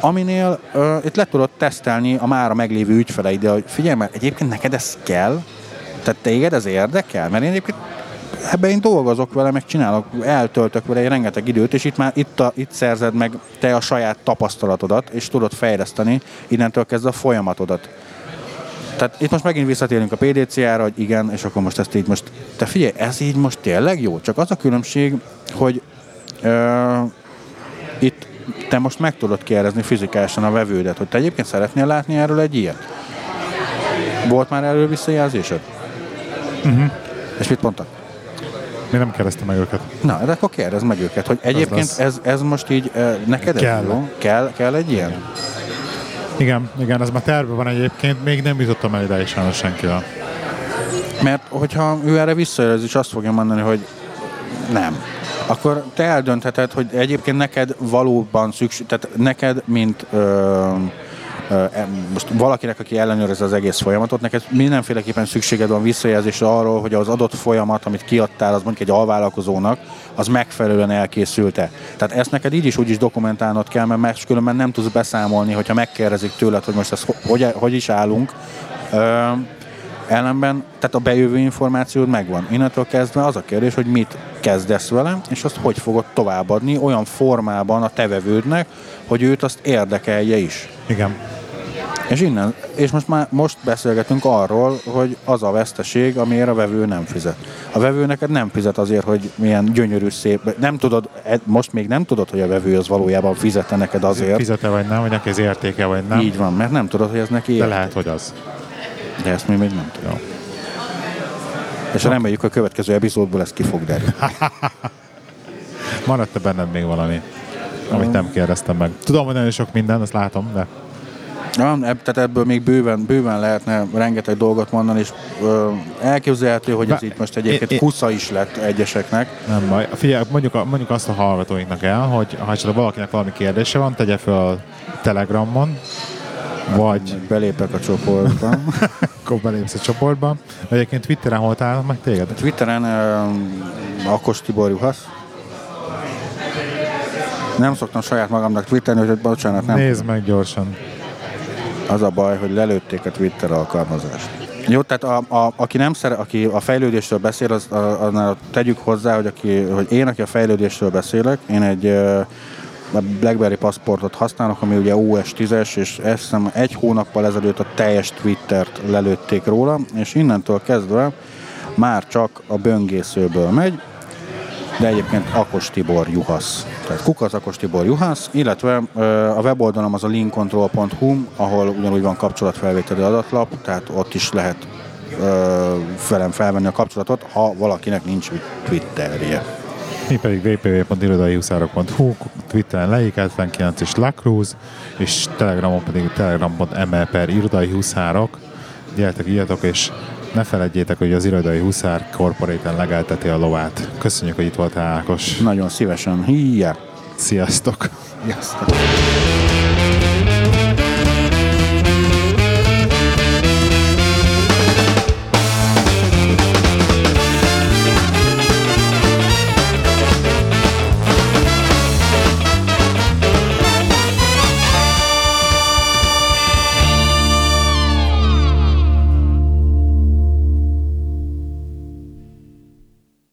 aminél uh, itt le tudod tesztelni a mára meglévő ügyfeleid, de figyelj mert egyébként neked ez kell? Tehát téged ez érdekel? Mert én egyébként ebben én dolgozok vele, meg csinálok, eltöltök vele egy rengeteg időt, és itt már itt, a, itt szerzed meg te a saját tapasztalatodat, és tudod fejleszteni innentől kezdve a folyamatodat. Tehát itt most megint visszatérünk a PDCA-ra, hogy igen, és akkor most ezt így most, te figyelj, ez így most tényleg jó, csak az a különbség, hogy ö, itt te most meg tudod kérdezni fizikálisan a vevődet, hogy te egyébként szeretnél látni erről egy ilyet? Volt már erről visszajelzésed? Uh-huh. És mit mondtak? Mi nem kérdeztem meg őket. Na, de akkor kérdezd meg őket, hogy egyébként ez, ez most így neked kell. Ez jó? Kell, kell egy ilyen? Igen, igen, ez már terve van egyébként, még nem jutottam el ide is sajnos senkivel. Mert hogyha ő erre visszajelez, és azt fogja mondani, hogy nem, akkor te eldöntheted, hogy egyébként neked valóban szükség, tehát neked, mint ö, most valakinek, aki ellenőrez az egész folyamatot, neked mindenféleképpen szükséged van visszajelzésre arról, hogy az adott folyamat, amit kiadtál, az mondjuk egy alvállalkozónak, az megfelelően elkészülte. Tehát ezt neked így is úgy is dokumentálnod kell, mert máskülönben nem tudsz beszámolni, hogyha megkérdezik tőled, hogy most ezt hogy, hogy is állunk. Ö, ellenben, tehát a bejövő információd megvan. Innentől kezdve az a kérdés, hogy mit kezdesz vele, és azt hogy fogod továbbadni olyan formában a tevevődnek, hogy őt azt érdekelje is. Igen. És innen, és most már most beszélgetünk arról, hogy az a veszteség, amiért a vevő nem fizet. A vevő neked nem fizet azért, hogy milyen gyönyörű szép, nem tudod, most még nem tudod, hogy a vevő az valójában fizette neked azért. Fizete vagy nem, vagy neki ez értéke vagy nem. Így van, mert nem tudod, hogy ez neki érték. De lehet, hogy az. De ezt mi még nem tudom. És okay. reméljük, hogy a következő epizódból ez ki fog derülni. [laughs] Maradt-e benned még valami, amit nem kérdeztem meg? Tudom, hogy nagyon sok minden, azt látom, de... Ja, tehát ebből még bőven, bőven lehetne rengeteg dolgot mondani, és ö, elképzelhető, hogy ez itt most egyébként é, kusza is lett egyeseknek. Nem baj. Figyelj, mondjuk, mondjuk azt a hallgatóinknak el, hogy ha csak valakinek valami kérdése van, tegye fel Telegramon, vagy... Belépek a csoportba. [laughs] Akkor belépsz a csoportba. Egyébként Twitteren hol találnak meg téged? Twitteren uh, Akos Tibor Juhasz. Nem szoktam saját magamnak twitterni, hogy bocsánat, nem Nézd meg gyorsan. Az a baj, hogy lelőtték a Twitter alkalmazást. Jó, tehát a, a, aki nem szere, aki a fejlődésről beszél, az, annál tegyük hozzá, hogy, aki, hogy én, aki a fejlődésről beszélek, én egy uh, a BlackBerry paszportot használok, ami ugye OS 10-es, és ezt hiszem egy hónappal ezelőtt a teljes Twittert lelőtték róla, és innentől kezdve már csak a böngészőből megy, de egyébként Akos Tibor Juhasz. Tehát Kukac Akos Tibor Juhasz, illetve a weboldalom az a linkcontrol.hu, ahol ugyanúgy van kapcsolatfelvételi adatlap, tehát ott is lehet velem felvenni a kapcsolatot, ha valakinek nincs Twitterje. Mi pedig www.irodaihuszárok.hu, Twitteren Leik 79 és Lacruz, és Telegramon pedig telegram.me per irodai huszárok. Gyertek, írjatok, és ne felejtjétek, hogy az Irodai Huszár Corporate-en legelteti a lovát. Köszönjük, hogy itt voltál, Ákos. Nagyon szívesen. Híja! Sziasztok! Sziasztok!